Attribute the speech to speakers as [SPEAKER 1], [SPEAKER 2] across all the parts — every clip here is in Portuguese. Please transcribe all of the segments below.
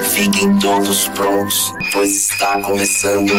[SPEAKER 1] Fiquem todos prontos, pois está começando.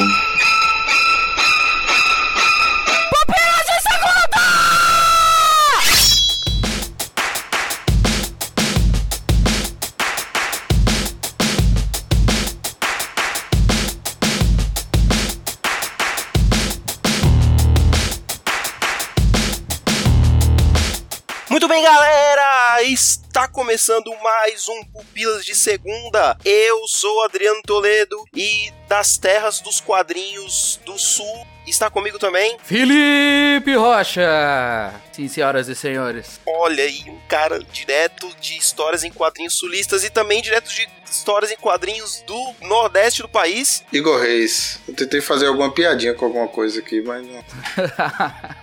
[SPEAKER 2] Começando mais um Pupilas de Segunda. Eu sou Adriano Toledo e das terras dos quadrinhos do Sul está comigo também.
[SPEAKER 3] Felipe Rocha! Sim, senhoras e senhores.
[SPEAKER 2] Olha aí, um cara direto de histórias em quadrinhos sulistas e também direto de histórias em quadrinhos do Nordeste do país.
[SPEAKER 4] Igor Reis. Eu tentei fazer alguma piadinha com alguma coisa aqui, mas não.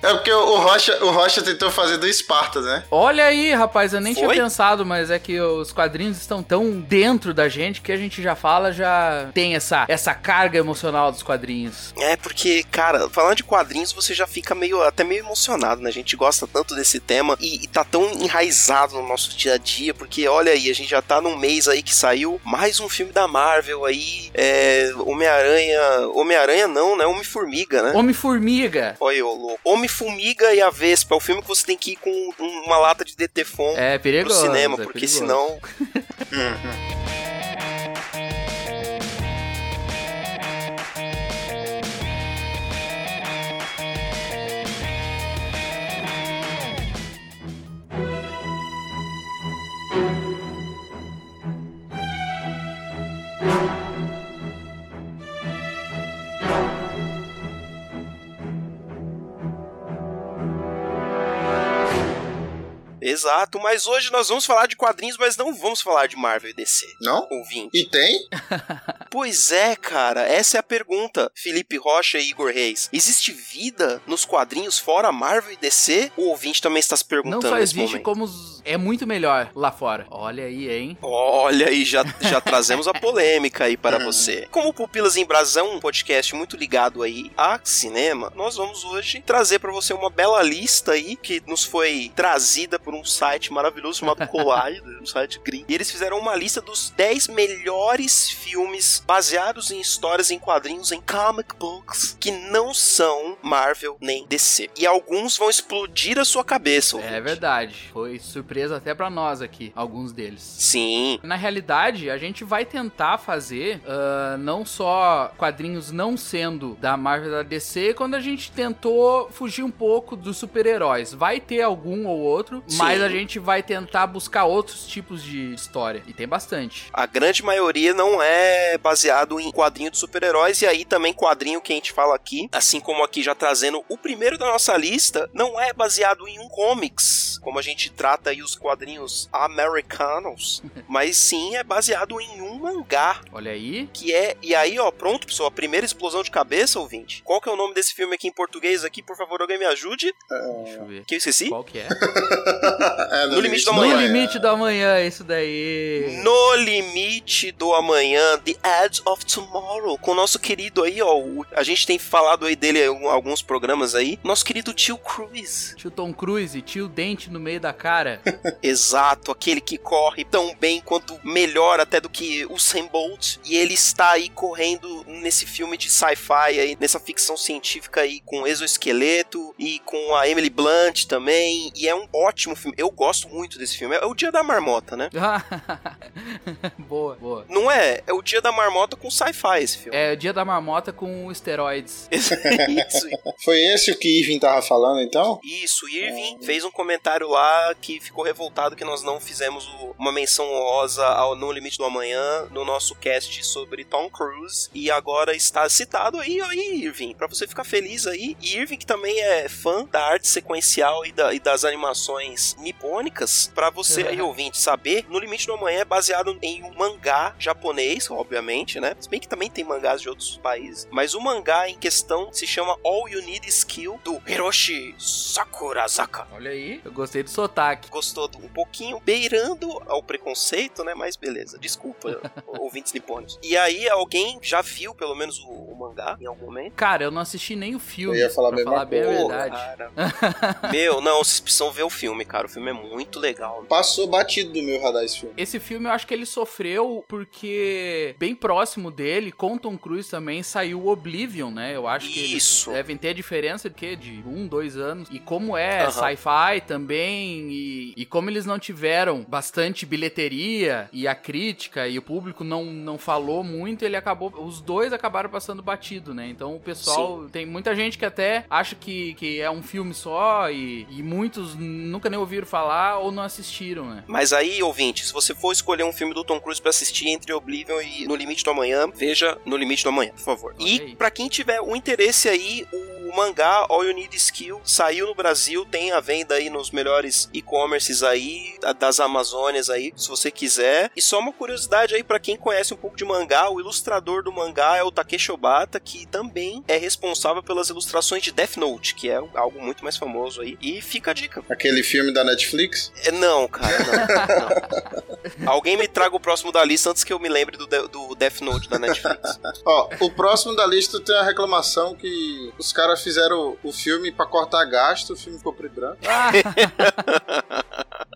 [SPEAKER 4] é porque o Rocha, o Rocha tentou fazer do Esparta, né?
[SPEAKER 3] Olha aí, rapaz, eu nem
[SPEAKER 2] Foi?
[SPEAKER 3] tinha pensado, mas é que os quadrinhos estão tão dentro da gente que a gente já fala, já tem essa, essa carga emocional dos quadrinhos.
[SPEAKER 2] É, porque, cara, falando de quadrinhos, você já fica meio até meio emocionado, né? A gente gosta tanto desse tema e, e tá tão enraizado no nosso dia a dia, porque olha aí, a gente já tá num mês aí que saiu mais um filme da Marvel aí, é, Homem-Aranha, Homem-Aranha não, né? Homem-Formiga, né?
[SPEAKER 3] Homem-Formiga.
[SPEAKER 2] Olha, eu louco. Homem-Formiga e a Vespa é o filme que você tem que ir com uma lata de DT-Fon
[SPEAKER 3] É
[SPEAKER 2] pro
[SPEAKER 3] perigoso.
[SPEAKER 2] cinema,
[SPEAKER 3] é
[SPEAKER 2] porque
[SPEAKER 3] perigoso.
[SPEAKER 2] senão Exato, mas hoje nós vamos falar de quadrinhos, mas não vamos falar de Marvel e DC.
[SPEAKER 4] Não?
[SPEAKER 2] Ouvinte.
[SPEAKER 4] E tem?
[SPEAKER 2] Pois é, cara, essa é a pergunta. Felipe Rocha e Igor Reis. Existe vida nos quadrinhos fora Marvel e DC? O ouvinte também está se
[SPEAKER 3] Não
[SPEAKER 2] perguntando
[SPEAKER 3] só
[SPEAKER 2] nesse
[SPEAKER 3] existe como é muito melhor lá fora. Olha aí, hein?
[SPEAKER 2] Olha aí, já, já trazemos a polêmica aí para você. Como o Pupilas em Brasão, um podcast muito ligado aí a cinema, nós vamos hoje trazer para você uma bela lista aí que nos foi trazida por um site maravilhoso chamado Collider, um site gringo. E eles fizeram uma lista dos 10 melhores filmes baseados em histórias em quadrinhos em comic books que não são Marvel nem DC. E alguns vão explodir a sua cabeça.
[SPEAKER 3] É
[SPEAKER 2] ouvinte.
[SPEAKER 3] verdade. Foi surpresa até pra nós aqui, alguns deles.
[SPEAKER 2] Sim,
[SPEAKER 3] Na realidade, a gente vai tentar fazer ah, não só quadrinhos não sendo da Marvel da DC, quando a gente tentou fugir um pouco dos super-heróis. Vai ter algum ou outro,
[SPEAKER 2] Sim.
[SPEAKER 3] mas a gente vai tentar buscar outros tipos de história. E tem bastante.
[SPEAKER 2] A grande maioria não é baseado em quadrinho de super-heróis, e aí também quadrinho que a gente fala aqui, assim como aqui já trazendo o primeiro da nossa lista, não é baseado em um comics, como a gente trata aí os quadrinhos americanos, mas sim é baseado em um mangá,
[SPEAKER 3] Olha aí.
[SPEAKER 2] que é, e aí ó, pronto pessoal, a primeira explosão de cabeça, ouvinte, qual que é o nome desse filme aqui em português aqui, por favor, alguém me ajude,
[SPEAKER 3] Deixa eu ver.
[SPEAKER 2] que eu esqueci?
[SPEAKER 3] Qual que é?
[SPEAKER 4] É,
[SPEAKER 2] No limite do
[SPEAKER 3] No
[SPEAKER 2] amanhã.
[SPEAKER 3] limite do amanhã, isso daí.
[SPEAKER 2] No limite do amanhã, The Edge of Tomorrow, com o nosso querido aí, ó. o- a gente tem falado aí dele em alguns programas aí. Nosso querido tio Cruz.
[SPEAKER 3] Tio Tom Cruise, tio Dente no meio da cara.
[SPEAKER 2] Exato, aquele que corre tão bem quanto melhor até do que o Sam Bolt. E ele está aí correndo nesse filme de sci-fi aí, nessa ficção científica aí com exoesqueleto e com a Emily Blunt também. E é um ótimo filme. Eu gosto muito desse filme. É o Dia da Marmota, né?
[SPEAKER 3] boa, boa.
[SPEAKER 2] Não é? É o Dia da Marmota com sci-fi esse filme.
[SPEAKER 3] É o dia da marmota com esteroides.
[SPEAKER 2] Isso,
[SPEAKER 4] Foi esse o que Ivan tava falando, então?
[SPEAKER 2] isso. Irving fez um comentário lá que ficou revoltado que nós não fizemos o- uma menção honrosa ao No Limite do Amanhã no nosso cast sobre Tom Cruise. E agora está citado aí, aí Irving, pra você ficar feliz aí. E Irving, que também é fã da arte sequencial e, da- e das animações nipônicas, pra você aí, ouvinte, saber. No Limite do Amanhã é baseado em um mangá japonês, obviamente, né? Se bem que também tem mangás de outros países. Mas o mangá em questão se chama All You Need Skill, do Hiroshi Sakurazaka.
[SPEAKER 3] Olha aí, eu gostei do sotaque.
[SPEAKER 2] Gostou do- um pouquinho beirando ao preconceito, né? Mas beleza, desculpa, ouvintes nipônicos. E aí, alguém já viu pelo menos o, o mangá em algum momento?
[SPEAKER 3] Cara, eu não assisti nem o filme.
[SPEAKER 4] Eu ia falar a
[SPEAKER 3] pra falar bem a verdade.
[SPEAKER 2] cara. Meu, não, vocês precisam ver o filme, cara. O filme é muito legal.
[SPEAKER 4] Passou batido do meu radar esse filme.
[SPEAKER 3] Esse filme eu acho que ele sofreu porque bem próximo dele, com Tom Cruise também, saiu o Oblivion, né? Eu acho que eles
[SPEAKER 2] Isso.
[SPEAKER 3] devem ter diferença de quê? De um, dois anos. E como é
[SPEAKER 2] Aham.
[SPEAKER 3] sci-fi também, e, e como eles não tiveram bastante bilheteria, e a crítica e o público não, não falou muito, ele acabou. Os dois acabaram passando batido, né? Então o pessoal. Tem muita gente que até acha que, que é um filme só, e, e muitos nunca nem ouviram falar ou não assistiram, né?
[SPEAKER 2] Mas aí, ouvinte, se você for escolher um filme do Tom Cruise pra assistir entre Oblivion e No Limite do Amanhã, veja No Limite do Amanhã, por favor.
[SPEAKER 3] Olha
[SPEAKER 2] E pra quem tiver um interesse aí, o mangá All You Need is Skill saiu no Brasil, tem a venda aí nos melhores e-commerces aí da- das Amazônias aí, se você quiser. E só uma curiosidade aí pra quem conhece um pouco de mangá, o ilustrador do mangá é o Takeshi Obata, que também é responsável pelas ilustrações de Death Note, que é algo muito mais famoso aí. E fica a dica.
[SPEAKER 4] Aquele filme da Netflix?
[SPEAKER 2] É, Não, cara, não, não. Alguém me traga o próximo da lista antes que eu me lembre do, de- do Death Note da Netflix.
[SPEAKER 4] Ó, o próximo da lista tem a reclamação que os caras fizeram o filme pra cortar gasto, o filme ficou preto e branco.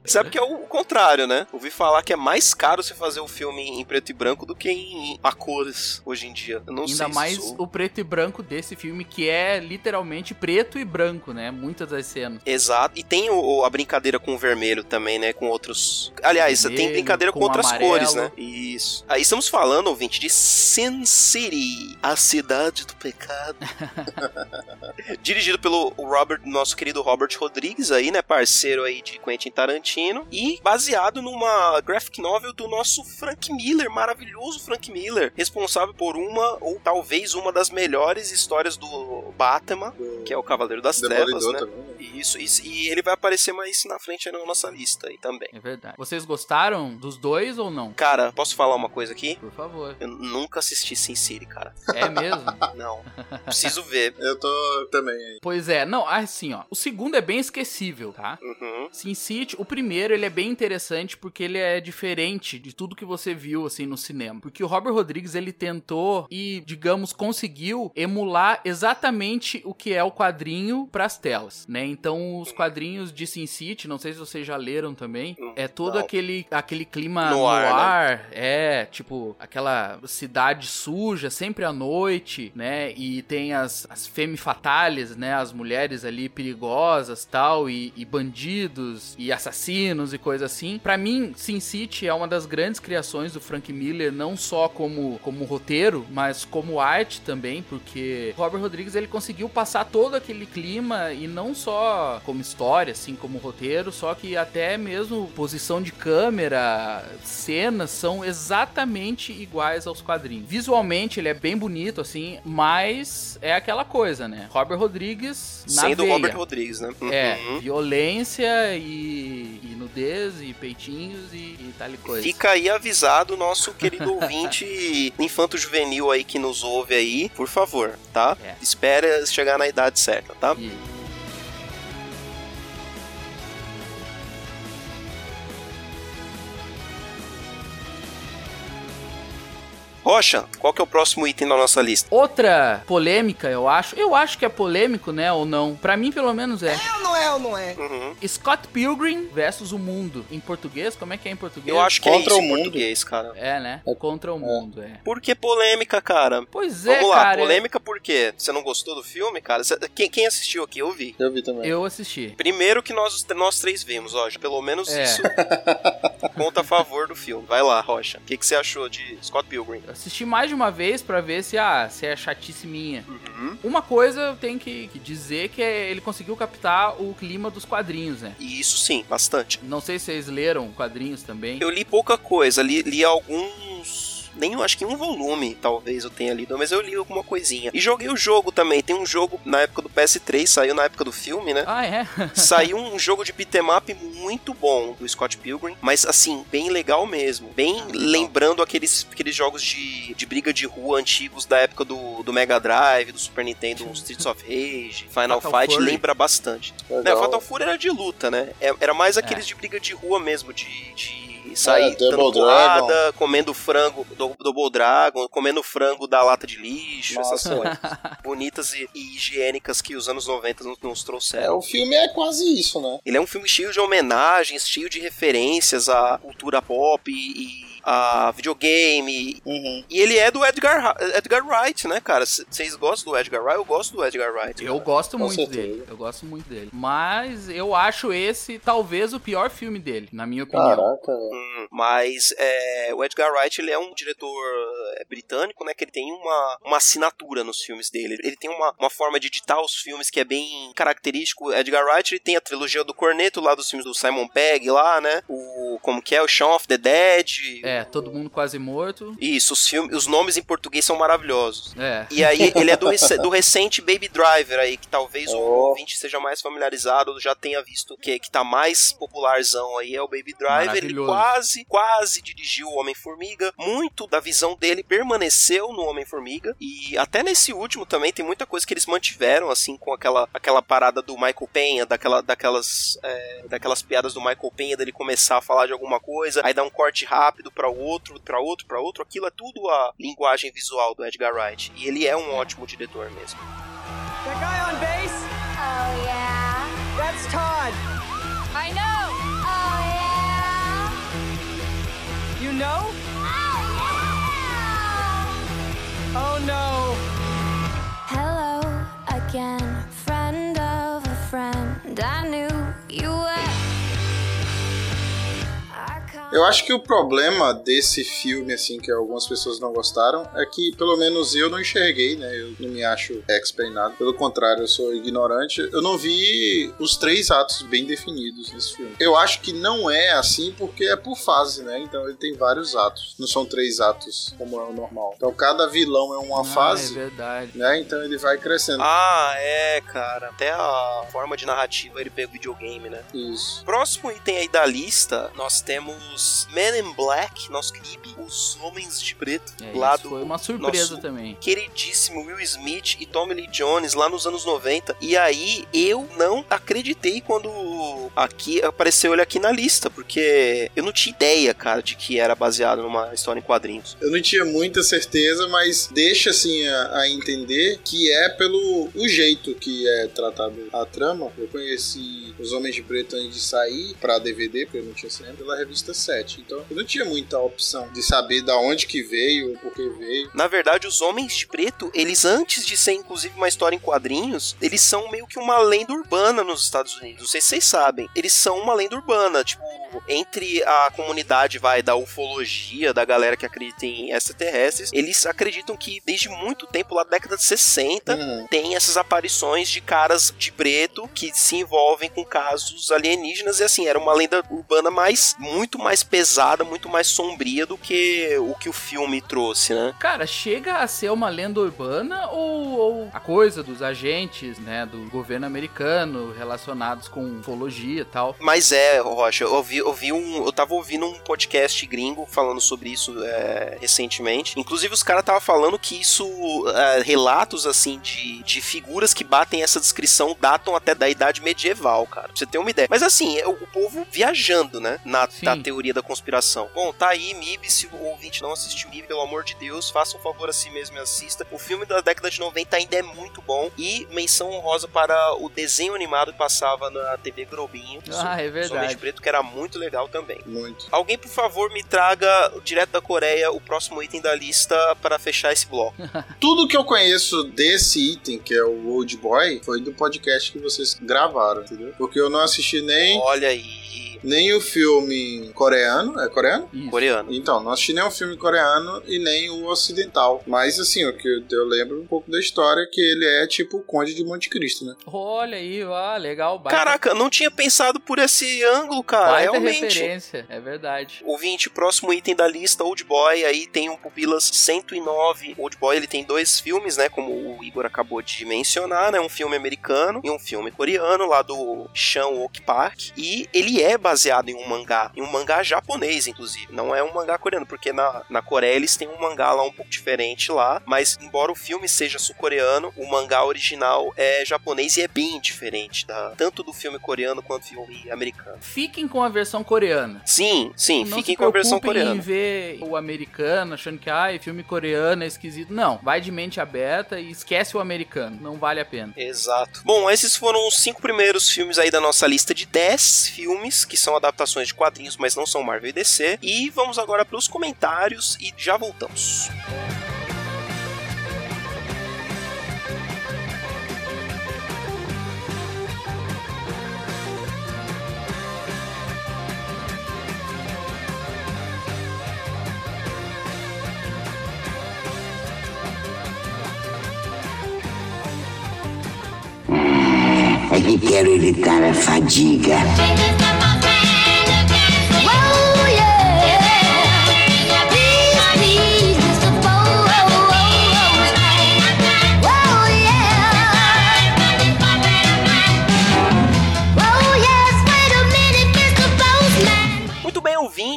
[SPEAKER 2] Sabe que é o contrário, né? Ouvi falar que é mais caro você fazer o filme em preto e branco do que em a cores hoje em dia. Eu não sei
[SPEAKER 3] Ainda
[SPEAKER 2] se
[SPEAKER 3] mais
[SPEAKER 2] isso-
[SPEAKER 3] o preto e branco desse filme, que é literalmente preto e branco, né? Muitas das cenas.
[SPEAKER 2] Exato. E tem o- a brincadeira com o vermelho também, né? Com outros. Aliás, tem
[SPEAKER 3] Vermelho,
[SPEAKER 2] brincadeira com,
[SPEAKER 3] com
[SPEAKER 2] outras
[SPEAKER 3] amarelo.
[SPEAKER 2] cores, né? Isso. Aí estamos falando, ouvinte, de Sin City, a cidade do pecado. Dirigido pelo Robert, nosso querido Robert Rodrigues aí, né? Parceiro aí de Quentin Tarantino. E baseado numa graphic novel do nosso Frank Miller, maravilhoso Frank Miller. Responsável por uma, ou talvez uma das melhores histórias do Batman, que é o Cavaleiro das Trevas,
[SPEAKER 4] Demolidor
[SPEAKER 2] né?
[SPEAKER 4] também. né?
[SPEAKER 2] Isso, isso, e ele vai aparecer mais na frente aí na nossa lista aí também.
[SPEAKER 3] É verdade. Vocês gostaram dos dois ou não?
[SPEAKER 2] Cara, posso falar uma coisa aqui?
[SPEAKER 3] Por favor.
[SPEAKER 2] Eu nunca assisti Sin City, cara.
[SPEAKER 3] É mesmo?
[SPEAKER 2] Não. Preciso ver.
[SPEAKER 4] Eu tô também aí.
[SPEAKER 3] pois é. Não, assim, ó. O segundo é bem esquecível, tá?
[SPEAKER 2] Uhum.
[SPEAKER 3] Sin City, o primeiro, ele é bem interessante porque ele é diferente de tudo que você viu, assim, no cinema. Porque o Robert Rodrigues, ele tentou e, digamos, conseguiu emular exatamente o que é o quadrinho pras telas, né? Então, os quadrinhos de Sin City, não sei se vocês já leram também,
[SPEAKER 2] Hum,
[SPEAKER 3] é todo
[SPEAKER 2] não.
[SPEAKER 3] aquele, aquele clima
[SPEAKER 2] No
[SPEAKER 3] no
[SPEAKER 2] ar,
[SPEAKER 3] ar,
[SPEAKER 2] né?
[SPEAKER 3] é, tipo, aquela cidade suja, sempre à noite, né? E tem as, as femme fatales, né? As mulheres ali perigosas tal, e, e bandidos, e assassinos e coisa assim. Pra mim, Sin City é uma das grandes criações do Frank Miller, não só como, como roteiro, mas como arte também, porque Robert Rodrigues ele conseguiu passar todo aquele clima e não só como história, assim como roteiro, só que até mesmo posição de câmera, cenas são exatamente iguais aos quadrinhos. Visualmente ele é bem bonito assim, mas é aquela coisa, né? Robert Rodrigues na
[SPEAKER 2] Sendo
[SPEAKER 3] veia.
[SPEAKER 2] Robert Rodrigues, né?
[SPEAKER 3] É,
[SPEAKER 2] Uhum.
[SPEAKER 3] violência e, e nudez e peitinhos e, e tal e coisa.
[SPEAKER 2] Fica aí avisado o nosso querido ouvinte infanto juvenil aí que nos ouve aí, por favor, tá?
[SPEAKER 3] É.
[SPEAKER 2] Espera chegar na idade certa, tá?
[SPEAKER 3] E-
[SPEAKER 2] Rocha, qual que é o próximo item da nossa lista?
[SPEAKER 3] Outra polêmica, eu acho. Eu acho que é polêmico, né? Ou não. Pra mim, pelo menos é.
[SPEAKER 5] É ou não é ou não é?
[SPEAKER 2] Uhum.
[SPEAKER 3] Scott Pilgrim versus o mundo. Em português, como é que é em português?
[SPEAKER 2] Eu acho que
[SPEAKER 4] Contra
[SPEAKER 2] é isso
[SPEAKER 4] o mundo.
[SPEAKER 2] português, cara.
[SPEAKER 3] É, né? Contra o mundo, é.
[SPEAKER 2] Por que polêmica, cara?
[SPEAKER 3] Pois é,
[SPEAKER 2] Vamos lá,
[SPEAKER 3] cara.
[SPEAKER 2] polêmica por quê? Você não gostou do filme, cara? Cê- quem, quem assistiu aqui? Eu vi.
[SPEAKER 4] Eu vi também.
[SPEAKER 3] Eu assisti.
[SPEAKER 2] Primeiro que nós, nós três vimos, ó. Pelo menos
[SPEAKER 3] É.
[SPEAKER 2] isso conta a favor do filme. Vai lá, Rocha. O que, que você achou de Scott Pilgrim?
[SPEAKER 3] Assisti mais de uma vez pra ver se, ah, se é chatice minha.
[SPEAKER 2] Uhum.
[SPEAKER 3] Uma coisa eu tenho que, que dizer que é, ele conseguiu captar o clima dos quadrinhos, né?
[SPEAKER 2] E isso sim, bastante.
[SPEAKER 3] Não sei se vocês leram quadrinhos também.
[SPEAKER 2] Eu li pouca coisa, li, li alguns Nem eu acho que um volume, talvez eu tenha lido, mas eu li alguma coisinha. E joguei o jogo também. Tem um jogo na época do PS3, saiu na época do filme, né?
[SPEAKER 3] Ah, é?
[SPEAKER 2] saiu um jogo de beat'em up muito bom do Scott Pilgrim, mas assim, bem legal mesmo. Bem
[SPEAKER 3] Ah,
[SPEAKER 2] lembrando aqueles, aqueles jogos de, de briga de rua antigos da época do, do Mega Drive, do Super Nintendo, Streets of Rage, Final
[SPEAKER 3] Fatal
[SPEAKER 2] Fight,
[SPEAKER 3] Fury.
[SPEAKER 2] lembra bastante. Não,
[SPEAKER 4] Legal.
[SPEAKER 2] Fatal Fury era de luta, né? É- Era mais aqueles de briga de rua mesmo, de. de
[SPEAKER 4] É,
[SPEAKER 2] Sair porrada, comendo frango do Double Dragon, comendo frango da lata de lixo, essas
[SPEAKER 4] Nossa.
[SPEAKER 2] coisas bonitas e, e higiênicas que os anos 90 nos, nos
[SPEAKER 4] É,
[SPEAKER 2] trouxeram.
[SPEAKER 4] o filme é quase isso, né?
[SPEAKER 2] Ele é um filme cheio de homenagens, cheio de referências à cultura pop e, e a videogame.
[SPEAKER 4] Uhum.
[SPEAKER 2] E ele é do Edgar, Edgar Wright, né, cara? Vocês gostam do Edgar Wright? Eu gosto do Edgar Wright.
[SPEAKER 3] Eu
[SPEAKER 2] cara.
[SPEAKER 3] gosto
[SPEAKER 4] Com
[SPEAKER 3] muito
[SPEAKER 4] certeza.
[SPEAKER 3] dele. Eu gosto muito dele. Mas eu acho esse talvez o pior filme dele, na minha opinião.
[SPEAKER 4] Caraca, velho.
[SPEAKER 2] Hum, mas é, o Edgar Wright ele é um diretor é, britânico, né? Que ele tem uma, uma assinatura nos filmes dele. Ele tem uma, uma forma de editar os filmes que é bem característico. O Edgar Wright ele tem a trilogia do Corneto lá dos filmes do Simon Pegg lá, né? O como que é o Shaun of the Dead.
[SPEAKER 3] É, todo mundo quase morto.
[SPEAKER 2] Isso, os filmes, os nomes em português são maravilhosos.
[SPEAKER 3] É.
[SPEAKER 2] E aí, ele é do, rec- do recente Baby Driver aí, que talvez o
[SPEAKER 4] Oh.
[SPEAKER 2] ouvinte seja mais familiarizado, já tenha visto que, que tá mais popularzão aí, é o Baby Driver. Ele quase, quase dirigiu o Homem-Formiga. Muito da visão dele permaneceu no Homem-Formiga. E até nesse último também tem muita coisa que eles mantiveram, assim, com aquela, aquela parada do Michael Penha, daquela, daquelas, é, daquelas piadas do Michael Penha, dele começar a falar de alguma coisa, aí dá um corte rápido pra outro, pra outro, pra outro. Aquilo é tudo a linguagem visual do Edgar Wright. E ele é um ótimo diretor mesmo.
[SPEAKER 5] That guy on bass?
[SPEAKER 6] Oh yeah.
[SPEAKER 5] That's Todd.
[SPEAKER 6] I know. Oh yeah.
[SPEAKER 5] You know?
[SPEAKER 6] Oh
[SPEAKER 5] Oh no.
[SPEAKER 6] Hello again, friend of a friend. I knew
[SPEAKER 4] Eu acho que o problema desse filme, assim, que algumas pessoas não gostaram, é que pelo menos eu não enxerguei, né? Eu não me acho expert em nada. Pelo contrário, eu sou ignorante. Eu não vi os três atos bem definidos nesse filme. Eu acho que não é assim porque é por fase, né? Então ele tem vários atos. Não são três atos como é o normal. Então cada vilão é uma
[SPEAKER 3] Ah,
[SPEAKER 4] fase.
[SPEAKER 3] É verdade.
[SPEAKER 4] Né? Então ele vai crescendo.
[SPEAKER 2] Ah, é, cara. Até a forma de narrativa ele pega videogame, né?
[SPEAKER 4] Isso.
[SPEAKER 2] Próximo item aí da lista, nós temos Men in Black, nosso querido Os Homens de Preto,
[SPEAKER 3] É,
[SPEAKER 2] lá do
[SPEAKER 3] foi uma surpresa
[SPEAKER 2] nosso
[SPEAKER 3] também.
[SPEAKER 2] queridíssimo Will Smith e Tommy Lee Jones lá nos anos 90. E aí eu não acreditei quando aqui apareceu ele aqui na lista, porque eu não tinha ideia, cara, de que era baseado numa história em quadrinhos.
[SPEAKER 4] Eu não tinha muita certeza, mas deixa assim a, a entender que é pelo o jeito que é tratado a trama. Eu conheci Os Homens de Preto antes de sair pra DVD, porque eu não tinha cinema, pela revista 7. Então eu não tinha muita opção de saber da onde que veio, ou por que veio.
[SPEAKER 2] Na verdade, os Homens de Preto, eles antes de ser inclusive uma história em quadrinhos, eles são meio que uma lenda urbana nos Estados Unidos. Não sei se vocês sabem. Eles são uma lenda urbana, tipo, entre a comunidade vai da ufologia, da galera que acredita em extraterrestres, eles acreditam que desde muito tempo, lá da década de 60,
[SPEAKER 4] Uhum.
[SPEAKER 2] tem essas aparições de caras de preto que se envolvem com casos alienígenas e assim, era uma lenda urbana mais muito mais pesada, muito mais sombria do que o que o filme trouxe, né?
[SPEAKER 3] Cara, chega a ser uma lenda urbana ou, ou a coisa dos agentes, né, do governo americano relacionados com ufologia e tal?
[SPEAKER 2] Mas é, Rocha, eu ouvi, um. Eu tava ouvindo um podcast gringo falando sobre isso é, recentemente. Inclusive, os caras estavam falando que isso. é, relatos assim de, de figuras que batem essa descrição datam até da idade medieval, cara. Pra você ter uma ideia. Mas assim, é o, o povo viajando, né? Na, na teoria da conspiração. Bom, tá aí, MIB. Se o ouvinte não assistiu MIB, pelo amor de Deus, faça um favor a si mesmo e assista. O filme da década de 90 ainda é muito bom. E menção honrosa para o desenho animado que passava na TV Globinho.
[SPEAKER 3] Ah, é verdade.
[SPEAKER 2] Preto, que era muito legal também.
[SPEAKER 4] Muito.
[SPEAKER 2] Alguém, por favor, me traga direto da Coreia o próximo item da lista para fechar esse bloco.
[SPEAKER 4] Tudo que eu conheço desse item, que é o Old Boy, foi do podcast que vocês gravaram, entendeu? Porque eu não assisti nem
[SPEAKER 2] Olha aí.
[SPEAKER 4] Nem o filme coreano. É coreano?
[SPEAKER 3] Isso.
[SPEAKER 2] Coreano.
[SPEAKER 4] Então, não assisti nem o filme coreano e nem o ocidental. Mas, assim, o que eu, lembro um pouco da história é que ele é tipo o Conde de Monte Cristo, né?
[SPEAKER 3] Olha aí, ó, legal. Baita,
[SPEAKER 2] Caraca, não tinha pensado por esse ângulo, cara.
[SPEAKER 3] baita
[SPEAKER 2] Realmente.
[SPEAKER 3] referência, é verdade.
[SPEAKER 2] Ouvinte, próximo item da lista, Old Boy, aí tem um Pupilas 109. Old Boy, ele tem dois filmes, né, como o Igor acabou de mencionar, né, um filme americano e um filme coreano, lá do Chan Wook Park, e ele é baseado em um mangá, em um mangá japonês, inclusive, não é um mangá coreano, porque na, na Coreia eles têm um mangá lá um pouco diferente lá, mas embora o filme seja sul-coreano, o mangá original é japonês e é bem diferente, da, tanto do filme coreano quanto do filme americano.
[SPEAKER 3] Fiquem com a versão coreana.
[SPEAKER 2] Sim, sim,
[SPEAKER 3] Não
[SPEAKER 2] fiquem com a versão coreana.
[SPEAKER 3] em ver o americano achando que ai, filme coreano é esquisito. Não, vai de mente aberta e esquece o americano. Não vale a pena.
[SPEAKER 2] Exato. Bom, esses foram os cinco primeiros filmes aí da nossa lista de 10 filmes, que são adaptações de quadrinhos, mas não são Marvel e DC. E vamos agora para os comentários e já voltamos.
[SPEAKER 1] É que quero evitar a fadiga.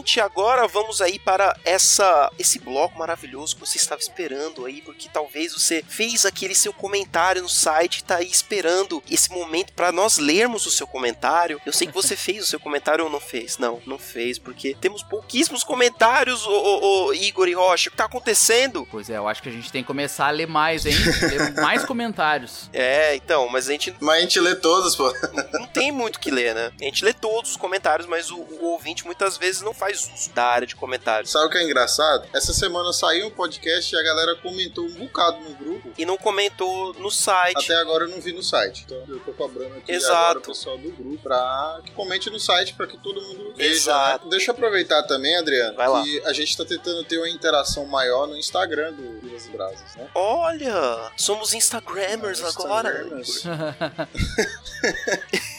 [SPEAKER 2] Ouvinte, agora vamos aí para essa esse bloco maravilhoso que você estava esperando aí, porque talvez você fez aquele seu comentário no site e tá aí esperando esse momento para nós lermos o seu comentário. Eu sei que você fez o seu comentário ou não fez? Não, não fez, porque temos pouquíssimos comentários, ô, ô, ô, Igor e Rocha. O que tá acontecendo?
[SPEAKER 3] Pois é, eu acho que a gente tem que começar a ler mais, hein? ler mais comentários.
[SPEAKER 2] É, então, mas a gente
[SPEAKER 4] Mas a gente lê todos, pô.
[SPEAKER 2] não tem muito o que ler, né? A gente lê todos os comentários, mas o, o ouvinte muitas vezes não faz uso da área de comentários.
[SPEAKER 4] Sabe o que é engraçado? Essa semana saiu um podcast e a galera comentou um bocado no grupo.
[SPEAKER 2] E não comentou no site.
[SPEAKER 4] Até agora eu não vi no site. Então eu tô cobrando aqui
[SPEAKER 2] Exato.
[SPEAKER 4] agora o pessoal do grupo pra que comente no site pra que todo mundo veja.
[SPEAKER 2] Exato.
[SPEAKER 4] né? Deixa eu aproveitar também, Adriano,
[SPEAKER 2] Vai lá.
[SPEAKER 4] que a gente tá tentando ter uma interação maior no Instagram do Vilas e Brasas, né?
[SPEAKER 2] Olha, somos Instagrammers agora.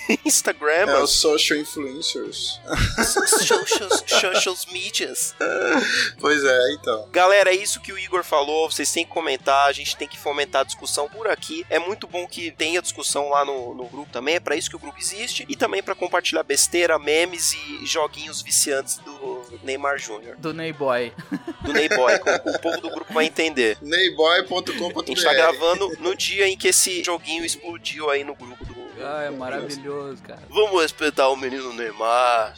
[SPEAKER 4] Instagramers. É, os social influencers.
[SPEAKER 2] socials, socials medias.
[SPEAKER 4] pois é, então.
[SPEAKER 2] Galera, é isso que o Igor falou. Vocês têm que comentar. A gente tem que fomentar a discussão por aqui. É muito bom que tenha discussão lá no, no grupo também. É pra isso que o grupo existe. E também pra compartilhar besteira, memes e joguinhos viciantes do Neymar Jr.
[SPEAKER 3] Do Neyboy.
[SPEAKER 2] Do Neyboy. o povo do grupo vai entender.
[SPEAKER 4] neyboy.com.br
[SPEAKER 2] A gente tá gravando no dia em que esse joguinho explodiu aí no grupo do.
[SPEAKER 3] Ah, é maravilhoso, cara.
[SPEAKER 2] Vamos respeitar o menino Neymar.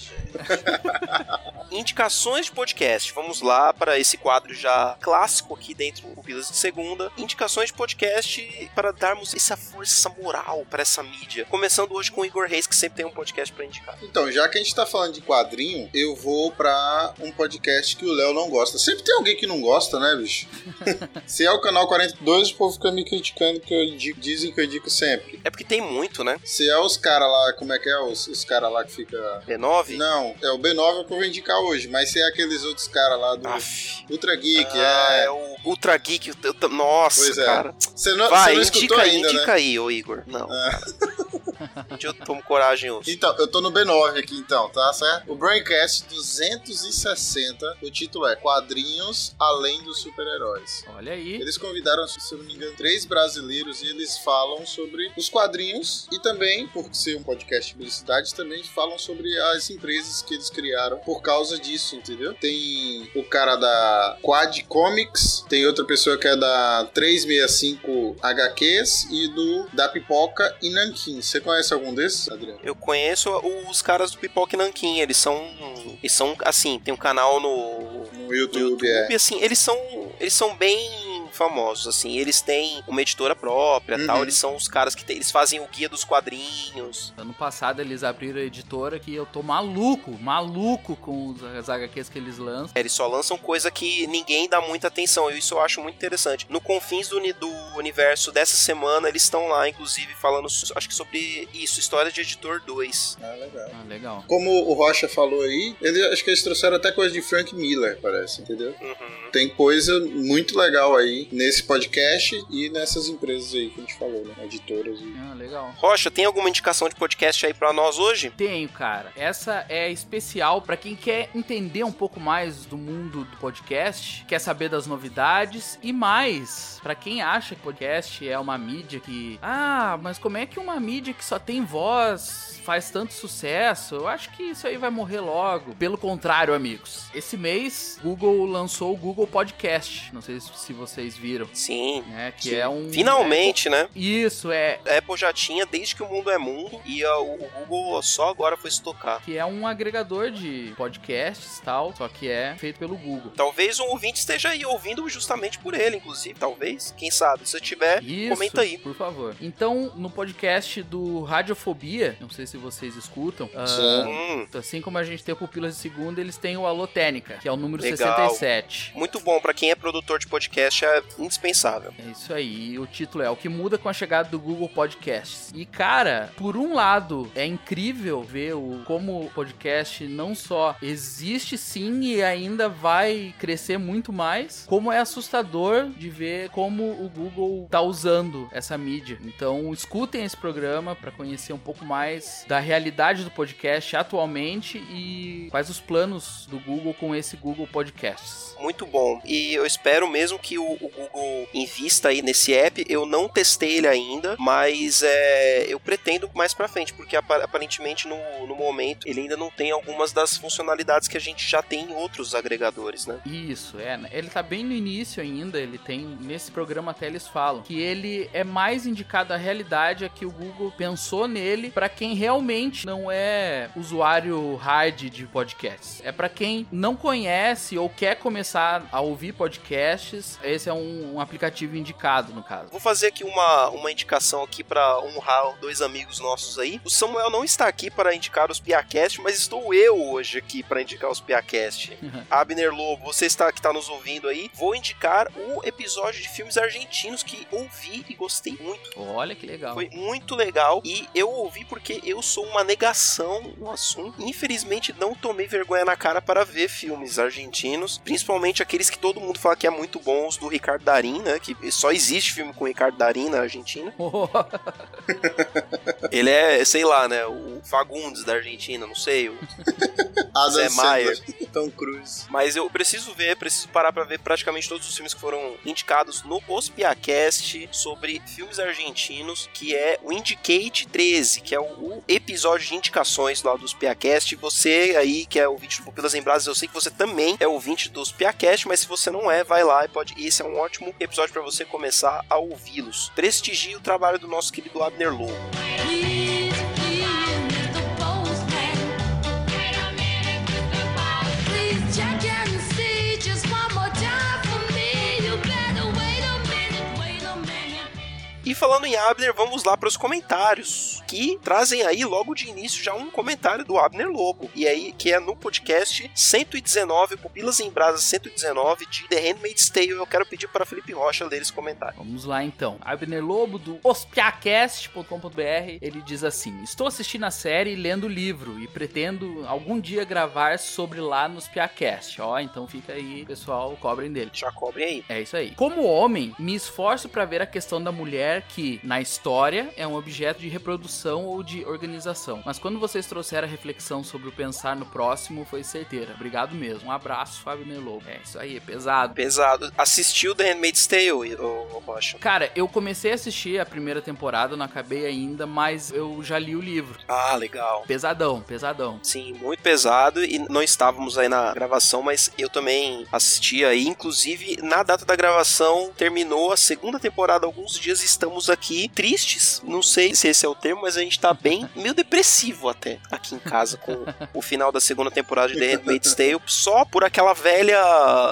[SPEAKER 2] Indicações de podcast. Vamos lá para esse quadro já clássico aqui dentro do Pupilas de Segunda. Indicações de podcast para darmos essa força moral para essa mídia. Começando hoje com o Igor Reis, que sempre tem um podcast para indicar.
[SPEAKER 4] Então, já que a gente tá falando de quadrinho, eu vou pra um podcast que o Léo não gosta. Sempre tem alguém que não gosta, né, bicho? Se é o canal 42, o povo fica me criticando que eu indico, dizem que eu indico sempre.
[SPEAKER 2] É porque tem muito, né?
[SPEAKER 4] Se é os caras lá, como é que é? Os, os caras lá que fica.
[SPEAKER 2] B9?
[SPEAKER 4] Não, é o B9 é o que eu vou indicar hoje, mas se é aqueles outros caras lá do
[SPEAKER 2] Aff.
[SPEAKER 4] Ultra Geek,
[SPEAKER 2] Ah,
[SPEAKER 4] é.
[SPEAKER 2] é o Ultra Geek. eu- eu- Nossa,
[SPEAKER 4] Pois é.
[SPEAKER 2] cara.
[SPEAKER 4] Você não,
[SPEAKER 2] Vai,
[SPEAKER 4] você não escutou
[SPEAKER 2] indica
[SPEAKER 4] ainda,
[SPEAKER 2] indica
[SPEAKER 4] né?
[SPEAKER 2] aí, ô Igor. Não, dia eu tomo coragem hoje.
[SPEAKER 4] Então, eu tô no B9 aqui então, tá certo? O Braincast 260, o título é Quadrinhos Além dos Super-Heróis.
[SPEAKER 3] Olha aí.
[SPEAKER 4] Eles convidaram, se eu não me engano, três brasileiros e eles falam sobre os quadrinhos e também, por ser um podcast de publicidade, também falam sobre as empresas que eles criaram por causa disso, entendeu? Tem o cara da Quad Comics, tem outra pessoa que é da 365 HQs e do da Pipoca e Nankin. Você conhece algum desses, Adriano?
[SPEAKER 2] Eu conheço os caras do Pipoque Nankin, eles são. Eles são, assim, tem um canal no,
[SPEAKER 4] No
[SPEAKER 2] no
[SPEAKER 4] YouTube,
[SPEAKER 2] YouTube,
[SPEAKER 4] é.
[SPEAKER 2] assim, eles são. Eles são bem famosos, assim. Eles têm uma editora própria,
[SPEAKER 4] Uhum.
[SPEAKER 2] tal. Eles são os caras que tem- eles fazem o guia dos quadrinhos.
[SPEAKER 3] Ano passado eles abriram a editora que eu tô maluco, maluco com os- as HQs que eles lançam.
[SPEAKER 2] Eles só lançam coisa que ninguém dá muita atenção. E isso eu acho muito interessante. No Confins do, do Universo dessa semana, eles estão lá, inclusive, falando, acho que sobre isso, História de Editor 2.
[SPEAKER 4] Ah, legal.
[SPEAKER 3] Ah, legal.
[SPEAKER 4] Como o Rocha falou aí, ele, acho que eles trouxeram até coisa de Frank Miller, parece, entendeu?
[SPEAKER 2] Uhum.
[SPEAKER 4] Tem coisa muito legal aí nesse podcast e nessas empresas aí que a gente falou, né? Editoras e.
[SPEAKER 3] Ah, legal.
[SPEAKER 2] Rocha, tem alguma indicação de podcast aí pra nós hoje?
[SPEAKER 3] Tenho, cara. Essa é especial pra quem quer entender um pouco mais do mundo do podcast, quer saber das novidades e mais, pra quem acha que podcast é uma mídia que, ah, mas como é que uma mídia que só tem voz faz tanto sucesso? Eu acho que isso aí vai morrer logo. Pelo contrário, amigos. Esse mês, Google lançou o Google Podcast. Não sei se vocês viram,
[SPEAKER 2] Sim.
[SPEAKER 3] né? Que
[SPEAKER 2] Sim.
[SPEAKER 3] é um
[SPEAKER 2] Finalmente, né?
[SPEAKER 3] Isso é
[SPEAKER 2] A Apple já tinha desde que o mundo é mundo e a- o Google só agora foi se tocar.
[SPEAKER 3] que é um agregador de podcasts e tal, só que é feito pelo Google.
[SPEAKER 2] Talvez um ouvinte esteja aí ouvindo justamente por ele, inclusive. Talvez. Quem sabe? Se tiver,
[SPEAKER 3] Isso,
[SPEAKER 2] comenta aí.
[SPEAKER 3] por favor. Então, no podcast do Radiofobia, não sei se vocês escutam, ah,
[SPEAKER 4] Sim.
[SPEAKER 2] Hum,
[SPEAKER 3] assim como a gente tem o Pupilas de Segunda, eles têm o Alô Técnica, que é o número
[SPEAKER 2] Legal.
[SPEAKER 3] 67.
[SPEAKER 2] muito bom. Pra quem é produtor de podcast, é indispensável.
[SPEAKER 3] É isso aí. O título é O que muda com a chegada do Google Podcasts. E cara, por um lado, é incrível ver o, como o podcast não só existe sim e ainda vai crescer muito mais, como é assustador de ver como o Google tá usando essa mídia. Então, escutem esse programa para conhecer um pouco mais da realidade do podcast atualmente e quais os planos do Google com esse Google Podcasts.
[SPEAKER 2] Muito bom. E eu espero mesmo que o, o Google invista aí nesse app. Eu não testei ele ainda, mas é, eu pretendo mais pra frente, porque apa- aparentemente no, no momento ele ainda não tem algumas das funcionalidades que a gente já tem em outros agregadores, né?
[SPEAKER 3] Isso, é. né? Ele tá bem no início ainda, ele tem. Nesse programa até eles falam que ele é mais indicado à realidade, é que o Google pensou nele pra quem realmente não é usuário hard de podcasts. É pra quem não conhece ou quer começar a ouvir podcasts, esse é um, um aplicativo indicado, no caso.
[SPEAKER 2] Vou fazer aqui uma, uma indicação aqui pra honrar dois amigos nossos aí. O Samuel não está aqui para indicar os Piacast, mas estou eu hoje aqui para indicar os Piacast. Abner Lobo, você está que está nos ouvindo aí, vou indicar o episódio de filmes argentinos que ouvi e gostei muito.
[SPEAKER 3] Olha que legal.
[SPEAKER 2] Foi muito legal e eu ouvi porque eu sou uma negação no assunto. Infelizmente não tomei vergonha na cara para ver filmes argentinos, principalmente aqueles que todo mundo fala que é muito bons do Ricardo Darim, né? Que só existe filme com Ricardo Darim na Argentina. Ele é, sei lá, né? O Fagundes da Argentina, não sei. o- Zé Maier.
[SPEAKER 4] Tom Cruise.
[SPEAKER 2] Mas eu preciso ver, preciso parar pra ver praticamente todos os filmes que foram indicados no Ospiacast sobre filmes argentinos, que é o Indicate 13, que é o, episódio de indicações lá do Ospiacast. Você aí, que é ouvinte do Pupilas em Brasas, eu sei que você também é ouvinte do Ospiacast, mas se você não é, vai lá e pode. Esse é um ótimo episódio pra você começar a ouvi-los. Prestigie o trabalho do nosso querido Abner Lobo. E falando em Abner, vamos lá para os comentários, que trazem aí logo de início já um comentário do Abner Lobo, e aí que é no podcast 119, Pupilas em Brasa 119 de The Handmaid's Tale. Eu quero pedir para Felipe Rocha ler esse comentário.
[SPEAKER 3] Vamos lá então. Abner Lobo do ospiacast.com.br, ele diz assim: Estou assistindo a série e lendo o livro e pretendo algum dia gravar sobre lá nos Piacast. Ó, então fica aí, pessoal, cobrem dele.
[SPEAKER 2] Já cobrem aí.
[SPEAKER 3] É isso aí. Como homem, me esforço pra ver a questão da mulher que, na história, é um objeto de reprodução ou de organização. Mas quando vocês trouxeram a reflexão sobre o pensar no próximo, foi certeira. Obrigado mesmo. Um abraço, Fábio Nelobo. É isso aí, é pesado.
[SPEAKER 2] Pesado. Assistiu The Handmaid's Tale, ô, Rocha?
[SPEAKER 3] Cara, eu comecei a assistir a primeira temporada, não acabei ainda, mas eu já li o livro.
[SPEAKER 2] Ah, legal.
[SPEAKER 3] Pesadão, pesadão.
[SPEAKER 2] Sim, muito pesado e não estávamos aí na gravação, mas eu também assisti aí. Inclusive, na data da gravação, terminou a segunda temporada alguns dias estamos aqui tristes. Não sei se esse é o termo, mas a gente tá bem, meio depressivo até aqui em casa com o final da segunda temporada de The Handmaid's Tale, só por aquela velha,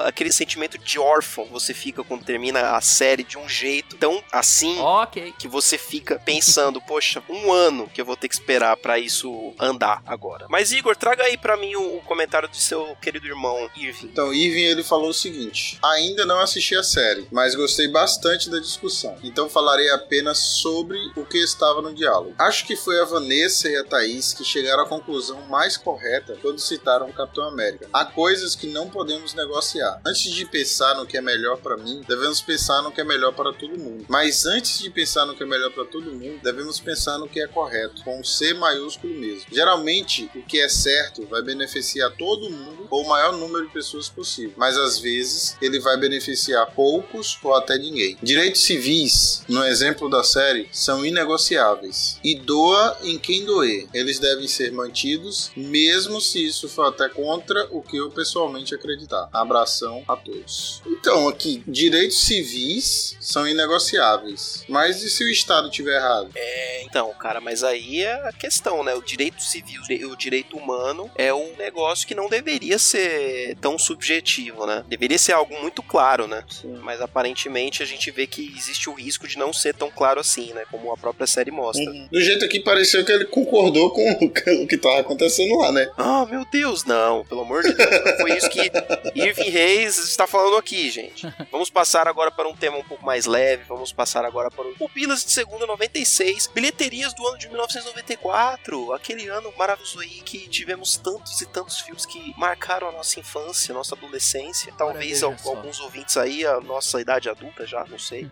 [SPEAKER 2] aquele sentimento de órfão que você fica quando termina a série de um jeito tão assim
[SPEAKER 3] Ok.
[SPEAKER 2] que você fica pensando, poxa, um ano que eu vou ter que esperar pra isso andar agora. Mas Igor, traga aí pra mim o, o comentário do seu querido irmão Irving.
[SPEAKER 4] Então, Irving ele falou o seguinte: ainda não assisti a série, mas gostei bastante da discussão. Então falarei apenas sobre o que estava no diálogo. Acho que foi a Vanessa e a Thaís que chegaram à conclusão mais correta quando citaram o Capitão América. Há coisas que não podemos negociar. Antes de pensar no que é melhor pra mim, devemos pensar no que é melhor para todo mundo. Mas antes de pensar no que é melhor para todo mundo, devemos pensar no que é correto, com um C maiúsculo mesmo. Geralmente, o que é certo vai beneficiar todo mundo ou o maior número de pessoas possível, mas às vezes ele vai beneficiar poucos ou até ninguém. Direitos civis, no exemplo da série, são inegociáveis e doa em quem doer. Eles devem ser mantidos, mesmo se isso for até contra o que eu pessoalmente acreditar. Abração a todos. Então, aqui, direitos civis são inegociáveis, mas e se o Estado tiver errado?
[SPEAKER 2] É, então, cara, mas aí é a questão, né? O direito civil, o direito humano é um negócio que não deveria ser tão subjetivo, né? Deveria ser algo muito claro, né? Mas aparentemente a gente vê que existe o risco de não ser tão claro assim, né? Como a própria série mostra.
[SPEAKER 4] Do jeito aqui pareceu que ele concordou com o que- que tava acontecendo lá, né?
[SPEAKER 2] Ah, meu Deus, não, pelo amor de Deus. Não foi isso que Irving Reis está falando aqui, gente. Vamos passar agora para um tema um pouco mais leve. Vamos passar agora para o Pupilas de Segunda 96. Bilheterias do ano de 1994. Aquele ano maravilhoso aí que tivemos tantos e tantos filmes que marcaram a nossa infância, nossa adolescência. Talvez
[SPEAKER 3] veja
[SPEAKER 2] al-
[SPEAKER 3] só.
[SPEAKER 2] alguns ouvintes aí, a nossa idade adulta já, não sei.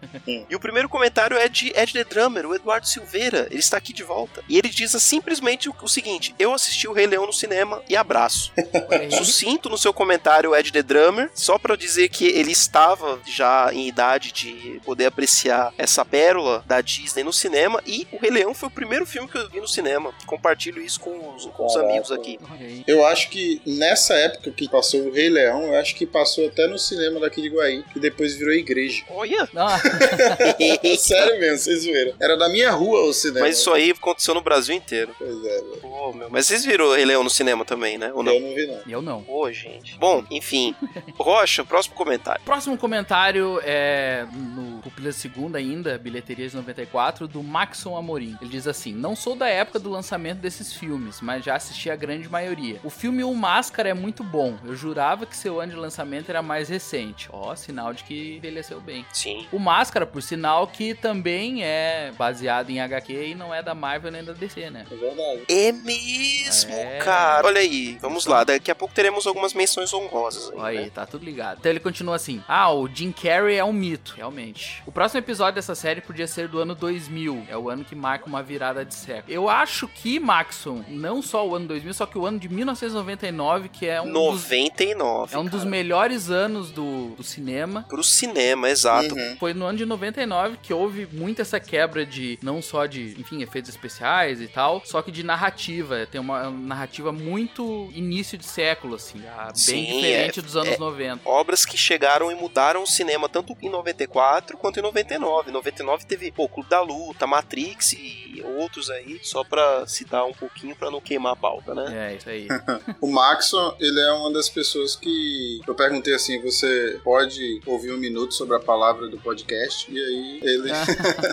[SPEAKER 2] E o primeiro comentário é de Ed The Drummer, o Eduardo Silveira. Ele está aqui de volta. E ele diz simplesmente o, o seguinte: Eu assisti o Rei Leão no cinema e abraço. Sucinto no seu comentário, Ed The Drummer, só pra dizer que ele estava já em idade de poder apreciar essa pérola da Disney no cinema. E o Rei Leão foi o primeiro filme que eu vi no cinema. Compartilho isso com os, com os amigos aqui.
[SPEAKER 4] Eu acho que nessa época que passou o Rei Leão, eu acho que passou até no cinema daqui de Guaí, que depois virou igreja.
[SPEAKER 2] Olha!
[SPEAKER 3] Ah,
[SPEAKER 4] Sério mesmo, vocês viram. Era da minha rua o cinema.
[SPEAKER 2] Mas isso aí aconteceu no Brasil inteiro.
[SPEAKER 4] Pois é, velho.
[SPEAKER 2] Pô, meu. Mas vocês viram o Rei Leão no cinema também, né? Ou não?
[SPEAKER 4] Eu não vi, não.
[SPEAKER 3] eu não.
[SPEAKER 2] Pô, gente. Bom, enfim. Rocha, próximo comentário.
[SPEAKER 3] Próximo comentário é no Pupila Segunda ainda, Bilheterias 94, do Maxon Amorim. Ele diz assim: Não sou da época do lançamento desses filmes, mas já assisti a grande maioria. O filme O Máscara é muito bom. Eu jurava que seu ano de lançamento era mais recente. Ó, sinal de que envelheceu bem.
[SPEAKER 2] Sim.
[SPEAKER 3] O Máscara, por sinal, que também é baseado em HQ e não é da Marvel nem da DC, né?
[SPEAKER 4] É verdade.
[SPEAKER 2] É mesmo,
[SPEAKER 3] É.
[SPEAKER 2] cara. Olha aí, vamos lá. Daqui a pouco teremos algumas menções honrosas. Aí,
[SPEAKER 3] Olha
[SPEAKER 2] né?
[SPEAKER 3] aí, tá tudo ligado. Então ele continua assim: Ah, o Jim Carrey é um mito, realmente. O próximo episódio dessa série podia ser do ano 2000. É o ano que marca uma virada de século. Eu acho que, Maxon, não só o ano 2000, só que o ano de 1999, que é um dos,
[SPEAKER 2] 99.
[SPEAKER 3] é um dos
[SPEAKER 2] cara.
[SPEAKER 3] melhores anos do, do cinema.
[SPEAKER 2] Pro cinema, exato.
[SPEAKER 4] Uhum.
[SPEAKER 3] Foi no ano de 99 que houve muito essa quebra de, não só de, enfim, efeitos especiais e tal, só que de narrativa. Tem uma narrativa muito início de século, assim, bem
[SPEAKER 2] Sim,
[SPEAKER 3] diferente
[SPEAKER 2] é-
[SPEAKER 3] dos anos
[SPEAKER 2] é-
[SPEAKER 3] 90.
[SPEAKER 2] Obras que chegaram e mudaram o cinema tanto em 94 quanto em 99. Em 99 teve pô, Clube da Luta, Matrix e outros aí, só pra citar um pouquinho pra não queimar a pauta, né?
[SPEAKER 3] É, isso aí.
[SPEAKER 4] O Maxon, ele é uma das pessoas que eu perguntei assim, você pode ouvir um minuto sobre a palavra do podcast? E aí ele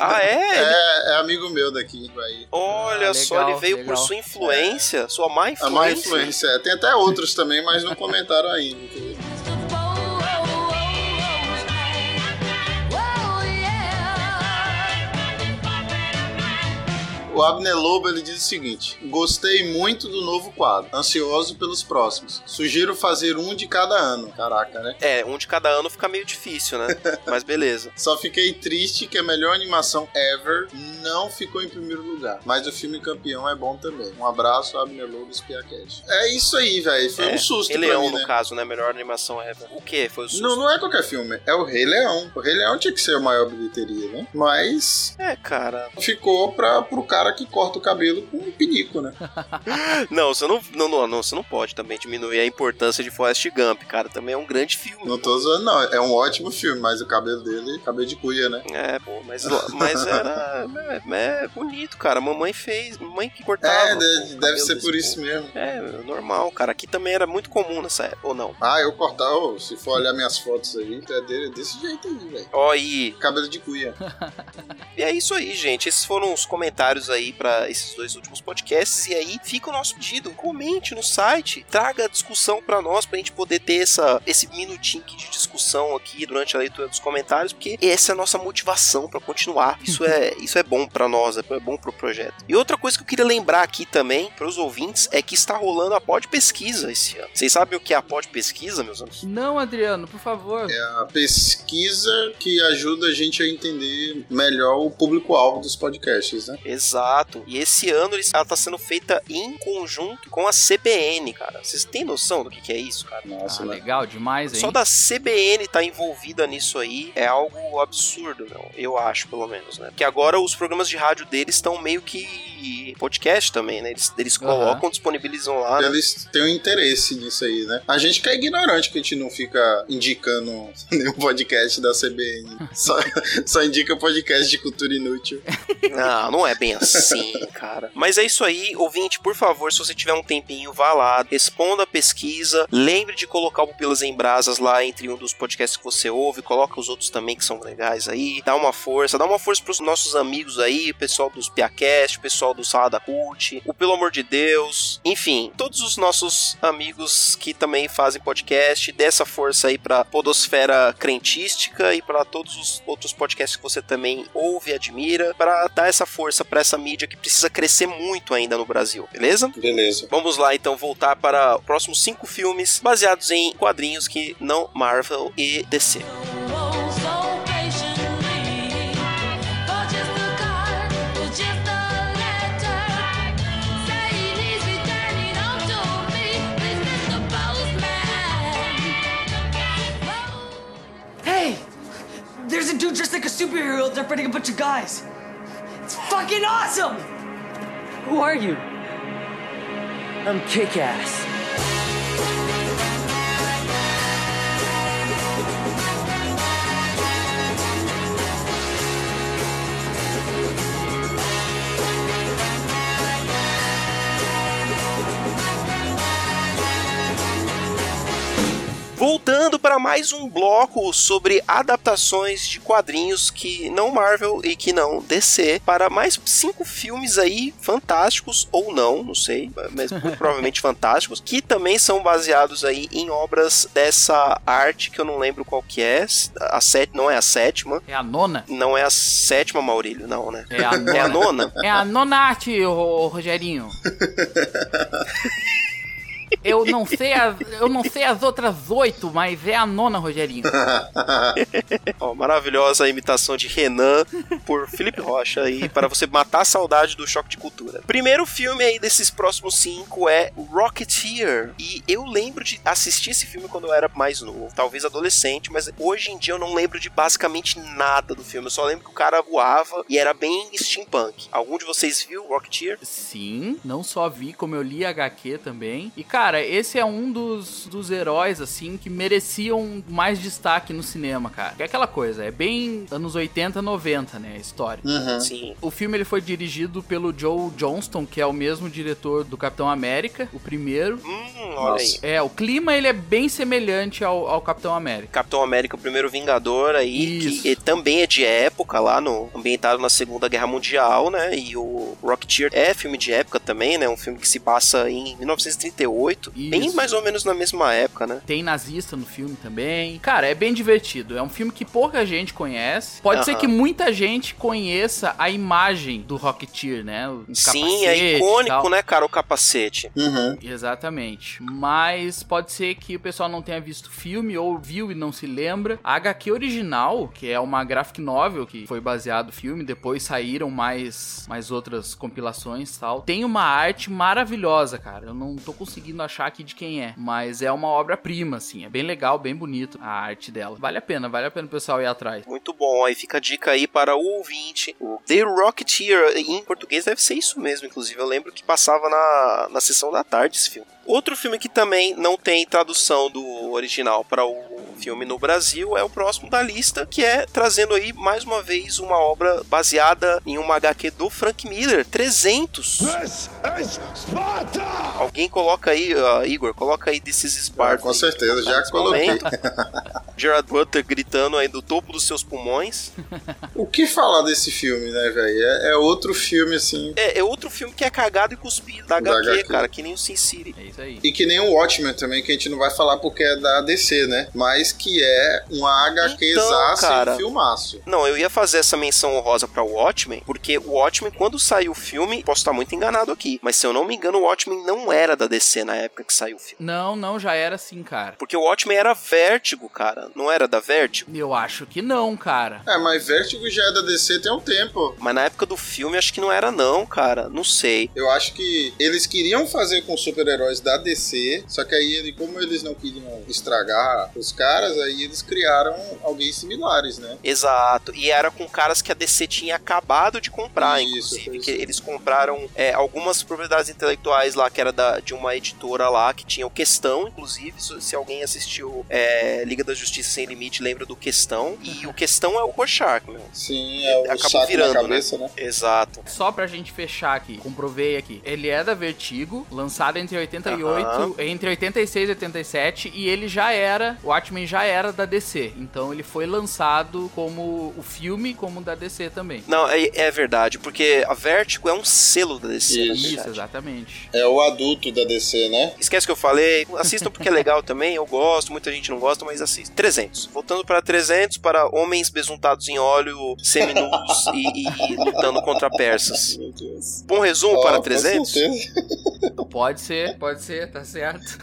[SPEAKER 2] Ah, é?
[SPEAKER 4] é, é amigo meu daqui de Guaí.
[SPEAKER 2] Olha
[SPEAKER 3] Ah,
[SPEAKER 2] só,
[SPEAKER 3] legal,
[SPEAKER 2] ele veio
[SPEAKER 3] legal.
[SPEAKER 2] por sua influência, sua má
[SPEAKER 4] A
[SPEAKER 2] influência.
[SPEAKER 4] má influência. é. Tem até outros também, mas não comentaram ainda. O Abner Lobo ele diz o seguinte: Gostei muito do novo quadro, ansioso pelos próximos. Sugiro fazer um de cada ano. Caraca, né?
[SPEAKER 2] É, um de cada ano fica meio difícil, né? Mas beleza.
[SPEAKER 4] Só fiquei triste que a melhor animação ever não ficou em primeiro lugar. Mas o filme campeão é bom também. Um abraço, Abner Lobo Spiacast. É isso aí, velho. Foi
[SPEAKER 2] É,
[SPEAKER 4] um susto
[SPEAKER 2] Rei Leão,
[SPEAKER 4] mim, né?
[SPEAKER 2] no caso, né? Melhor animação ever. O que foi o susto?
[SPEAKER 4] Não, não é qualquer filme, é o Rei Leão. O Rei Leão tinha que ser a maior bilheteria, né? Mas
[SPEAKER 2] É, cara.
[SPEAKER 4] ficou pra, pro cara cara que corta o cabelo com um pinico, né?
[SPEAKER 2] Não, você não, não, não, não, você não pode também diminuir a importância de Forrest Gump, cara. Também é um grande filme.
[SPEAKER 4] Não tô zoando, não. É um ótimo filme, mas o cabelo dele, cabelo de cuia, né?
[SPEAKER 2] É, pô, mas, mas era. É, é bonito, cara. Mamãe fez, mamãe que cortava.
[SPEAKER 4] É, deve, deve ser por
[SPEAKER 2] povo.
[SPEAKER 4] isso mesmo.
[SPEAKER 2] É, normal, cara. Aqui também era muito comum nessa época, ou não?
[SPEAKER 4] Ah, eu cortar, ô, se for olhar minhas fotos aí, é dele- desse jeito aí, velho.
[SPEAKER 2] Ó, e,
[SPEAKER 4] Cabelo de cuia.
[SPEAKER 2] e é isso aí, gente. Esses foram os comentários aí pra esses dois últimos podcasts. E aí fica o nosso pedido. Comente no site, traga a discussão pra nós, pra gente poder ter essa, esse minutinho aqui de discussão aqui durante a leitura dos comentários, porque essa é a nossa motivação pra continuar. Isso é, isso é bom pra nós, é bom pro projeto. E outra coisa que eu queria lembrar aqui também pros ouvintes é que está rolando a pod pesquisa esse ano. Vocês sabem o que é a pod pesquisa, meus amigos?
[SPEAKER 3] Não, Adriano, por favor.
[SPEAKER 4] É a pesquisa que ajuda a gente a entender melhor o público-alvo dos podcasts, né?
[SPEAKER 2] Exato. E esse ano ela está sendo feita em conjunto com a CBN, cara. Vocês têm noção do que, que é isso, cara?
[SPEAKER 4] Nossa,
[SPEAKER 3] Ah,
[SPEAKER 4] né?
[SPEAKER 3] legal demais, hein?
[SPEAKER 2] Só da CBN tá envolvida nisso aí é algo absurdo, meu. Eu acho, pelo menos, né? Porque agora os programas de rádio deles estão meio que podcast também, né? Eles, eles colocam, disponibilizam lá. né?
[SPEAKER 4] Eles têm um interesse nisso aí, né? A gente que é ignorante, que a gente não fica indicando nenhum podcast da CBN. Só, só indica podcast de cultura inútil.
[SPEAKER 2] Não, não é bem assim, cara. Mas é isso aí, ouvinte, por favor, se você tiver um tempinho, vá lá, responda a pesquisa, lembre de colocar o Pupilas em Brasas lá entre um dos podcasts que você ouve, coloca os outros também que são legais aí, dá uma força, dá uma força pros nossos amigos aí, o pessoal dos Piacast, o pessoal do Salada Cult, o Pelo Amor de Deus, enfim, todos os nossos amigos que também fazem podcast, dê essa força aí pra podosfera crentística e pra todos os outros podcasts que você também ouve e admira, pra dar essa força pra essa mídia que precisa crescer muito ainda no Brasil, beleza?
[SPEAKER 4] Beleza.
[SPEAKER 2] Vamos lá então voltar para os próximos cinco filmes baseados em quadrinhos que não Marvel e DC.
[SPEAKER 5] There's a dude dressed like a superhero out there fighting a bunch of guys. It's fucking awesome! Who are you? I'm kick ass.
[SPEAKER 2] Voltando para mais um bloco sobre adaptações de quadrinhos que não Marvel e que não DC, para mais cinco filmes aí fantásticos ou não, não sei, mas muito provavelmente fantásticos, que também são baseados aí em obras dessa arte que eu não lembro qual que é, a set, não é a sétima,
[SPEAKER 3] É a nona?
[SPEAKER 2] não é a sétima, Maurílio, não, né?
[SPEAKER 3] É a
[SPEAKER 2] É a
[SPEAKER 3] nona.
[SPEAKER 2] nona?
[SPEAKER 3] É a nona arte, ô, Rogerinho. Eu não sei as, eu não sei as outras oito, mas é a nona, Rogerinho.
[SPEAKER 2] Ó, maravilhosa imitação de Renan por Felipe Rocha aí, para você matar a saudade do choque de cultura. Primeiro filme aí desses próximos cinco é Rocketeer. E eu lembro de assistir esse filme quando eu era mais novo, talvez adolescente, mas hoje em dia eu não lembro de basicamente nada do filme. Eu só lembro que o cara voava e era bem steampunk. Algum de vocês viu Rocketeer?
[SPEAKER 3] Sim, não só vi, como eu li HQ também. E, cara, esse é um dos, dos heróis, assim, que mereciam mais destaque no cinema, cara. Que é aquela coisa, é bem anos 80, 90, né, a história.
[SPEAKER 4] Uhum.
[SPEAKER 2] Sim.
[SPEAKER 3] O filme ele foi dirigido pelo Joe Johnston, que é o mesmo diretor do Capitão América, o primeiro.
[SPEAKER 2] Hum, olha aí.
[SPEAKER 4] Nossa.
[SPEAKER 3] É, o clima ele é bem semelhante ao, ao Capitão América.
[SPEAKER 2] Capitão América, o primeiro Vingador aí,
[SPEAKER 3] Isso.
[SPEAKER 2] que também é de época lá, no, ambientado na Segunda Guerra Mundial, né? E o Rocketeer é filme de época também, né? Um filme que se passa em 1938, bem
[SPEAKER 3] Isso.
[SPEAKER 2] mais ou menos na mesma época, né?
[SPEAKER 3] Tem nazista no filme também. Cara, é bem divertido. É um filme que pouca gente conhece. Pode ser
[SPEAKER 2] Aham.
[SPEAKER 3] que muita gente conheça a imagem do Rocketeer, né? O
[SPEAKER 2] Sim, é
[SPEAKER 3] capacete e
[SPEAKER 2] icônico, né, cara, o capacete.
[SPEAKER 4] Uhum.
[SPEAKER 3] Exatamente. Mas pode ser que o pessoal não tenha visto o filme ou viu e não se lembra. A HQ original, que é uma graphic novel que foi baseado no filme, depois saíram mais, mais outras compilações e tal. Tem uma arte maravilhosa, cara. Eu não tô conseguindo achar aqui de quem é. Mas é uma obra-prima, assim. É bem legal, bem bonito a arte dela. Vale a pena, vale a pena o pessoal ir atrás.
[SPEAKER 2] Muito bom, aí fica a dica aí para o ouvinte. O The Rocketeer, em português deve ser isso mesmo, inclusive. Eu lembro que passava na, na sessão da tarde esse filme. Outro filme que também não tem tradução do original para o filme no Brasil é o próximo da lista, que é trazendo aí mais uma vez uma obra baseada em uma HQ do Frank Miller, 300. Alguém coloca aí, ó, Igor, coloca aí desses
[SPEAKER 4] Ah,
[SPEAKER 2] Spartans.
[SPEAKER 4] com certeza, já
[SPEAKER 2] nesse
[SPEAKER 4] coloquei.
[SPEAKER 2] Gerard Butler gritando aí do topo dos seus pulmões.
[SPEAKER 4] O que falar desse filme, né, velho? É, é outro filme, assim.
[SPEAKER 2] É, é outro filme que é cagado e cuspido da
[SPEAKER 4] Da
[SPEAKER 2] HQ,
[SPEAKER 4] HQ.
[SPEAKER 2] cara, que nem o Sin City.
[SPEAKER 3] É isso aí.
[SPEAKER 4] E que nem o Watchmen também, que a gente não vai falar porque é da DC, né? Mas que é uma HQ
[SPEAKER 2] Então,
[SPEAKER 4] e
[SPEAKER 2] cara.
[SPEAKER 4] um filmaço.
[SPEAKER 2] Não, eu ia fazer essa menção honrosa pra Watchmen, porque o Watchmen, quando saiu o filme, posso estar muito enganado aqui, mas se eu não me engano, o Watchmen não era da DC na época que saiu o filme.
[SPEAKER 3] Não, não, já era assim, cara.
[SPEAKER 2] Porque o Watchmen era Vértigo, cara, não era da Vértigo?
[SPEAKER 3] Eu acho que não, cara.
[SPEAKER 4] É, mas Vertigo já é da DC tem um tempo.
[SPEAKER 2] Mas na época do filme, acho que não era não, cara, não sei.
[SPEAKER 4] Eu acho que eles queriam fazer com super-heróis da DC, só que aí, ele- como eles não queriam estragar os caras, aí eles criaram alguém similares, né?
[SPEAKER 2] Exato, e era com caras que a DC tinha acabado de comprar,
[SPEAKER 4] Isso,
[SPEAKER 2] inclusive, que eles compraram é, algumas propriedades intelectuais lá, que era da, de uma editora lá, que tinha o Questão, inclusive, se, alguém assistiu é, Liga da Justiça Sem Limite, lembra do Questão, e o Questão é o Rorschach, meu.
[SPEAKER 4] Sim, é o
[SPEAKER 2] Acabou virando,
[SPEAKER 4] na cabeça, né?
[SPEAKER 2] Exato.
[SPEAKER 3] Só pra gente fechar aqui, comprovei aqui. Ele é da Vertigo, lançado entre 88,
[SPEAKER 2] Aham.
[SPEAKER 3] entre 86 e 87, e ele já era, o Watchmen já era da DC. Então ele foi lançado como o filme, como da DC também.
[SPEAKER 2] Não, é, é verdade, porque a Vertigo é um selo da DC,
[SPEAKER 4] Isso,
[SPEAKER 3] Isso, exatamente.
[SPEAKER 4] É o adulto da DC, né?
[SPEAKER 2] Esquece que eu falei, assistam porque é legal também, eu gosto, muita gente não gosta, mas assista. 300. Voltando para 300, para homens besuntados em óleo, seminus e, e lutando contra persas. Bom resumo
[SPEAKER 4] Ó,
[SPEAKER 2] para
[SPEAKER 4] com
[SPEAKER 2] 300?
[SPEAKER 4] certeza.
[SPEAKER 3] Pode ser, pode ser, tá certo.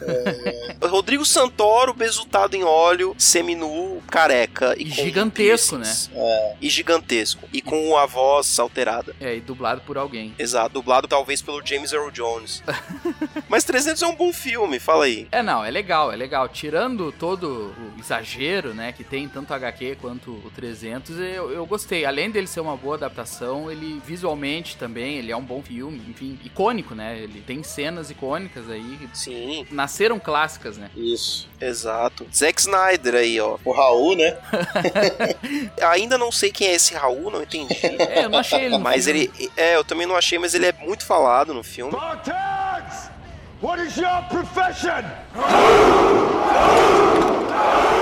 [SPEAKER 2] Rodrigo Santoro, besuntado em óleo, seminu, careca e,
[SPEAKER 3] E
[SPEAKER 2] com
[SPEAKER 3] gigantesco, né?
[SPEAKER 4] É.
[SPEAKER 2] E gigantesco. E com a voz alterada.
[SPEAKER 3] É, e dublado por alguém.
[SPEAKER 2] Exato, dublado talvez pelo James Earl Jones. Mas 300 é um bom filme, fala aí.
[SPEAKER 3] É, não, é legal, é legal. Tirando todo o exagero, né, que tem tanto HQ quanto o 300, eu, eu gostei. Além dele ser uma boa adaptação, ele visualmente também, ele é um bom filme, enfim, icônico, né? Ele tem cenas icônicas aí, que
[SPEAKER 2] Sim,
[SPEAKER 3] nasceram clássicas, né?
[SPEAKER 4] Isso.
[SPEAKER 2] exato. Zack Snyder aí, ó.
[SPEAKER 4] O Raul, né?
[SPEAKER 2] Ainda não sei quem é esse Raul, não entendi.
[SPEAKER 3] É, eu não achei ele
[SPEAKER 2] Mas
[SPEAKER 3] filme.
[SPEAKER 2] ele. É, eu também não achei, mas ele é muito falado no filme.
[SPEAKER 7] Spartans! What is your profession? Amen.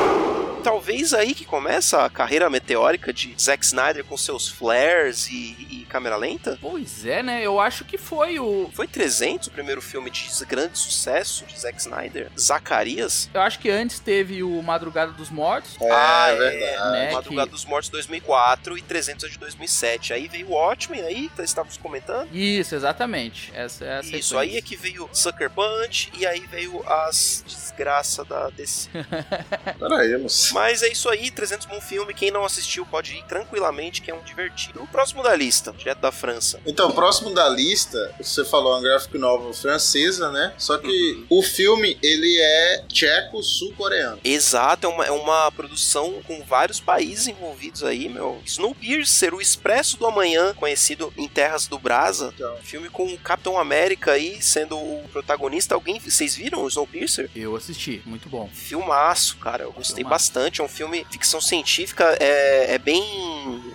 [SPEAKER 2] Talvez aí que começa a carreira meteórica de Zack Snyder com seus flares e, e câmera lenta.
[SPEAKER 3] Pois é, né? Eu acho que foi o.
[SPEAKER 2] Foi 300 o primeiro filme de grande sucesso de Zack Snyder? Zacarias?
[SPEAKER 3] Eu acho que antes teve o Madrugada dos Mortos.
[SPEAKER 4] É,
[SPEAKER 2] ah,
[SPEAKER 4] verdade.
[SPEAKER 3] né?
[SPEAKER 2] Madrugada
[SPEAKER 3] que-
[SPEAKER 2] dos Mortos 2004 e 300 é de 2007. Aí veio o Watchmen, aí tá- estávamos comentando.
[SPEAKER 3] Isso, exatamente. Essa é a
[SPEAKER 2] Isso, aí é que veio Sucker Punch e aí veio as desgraça da DC.
[SPEAKER 4] Peraí, moço.
[SPEAKER 2] Mas é isso aí, 300 bom filme. Quem não assistiu pode ir tranquilamente, que é um divertido. O próximo da lista, direto da França.
[SPEAKER 4] Então, próximo da lista, você falou uma graphic novel francesa, né? Só que o filme, ele é tcheco-sul-coreano.
[SPEAKER 2] Exato, é uma, é uma produção com vários países envolvidos aí, meu. Snowpiercer, o Expresso do Amanhã, conhecido em Terras do Brasa.
[SPEAKER 4] Então.
[SPEAKER 2] Filme com o Capitão América aí sendo o protagonista. Alguém, vocês viram o Snowpiercer?
[SPEAKER 3] Eu assisti, muito bom.
[SPEAKER 2] Filmaço, cara. Eu gostei
[SPEAKER 3] Filmaço.
[SPEAKER 2] bastante. É um filme ficção científica. É, é bem.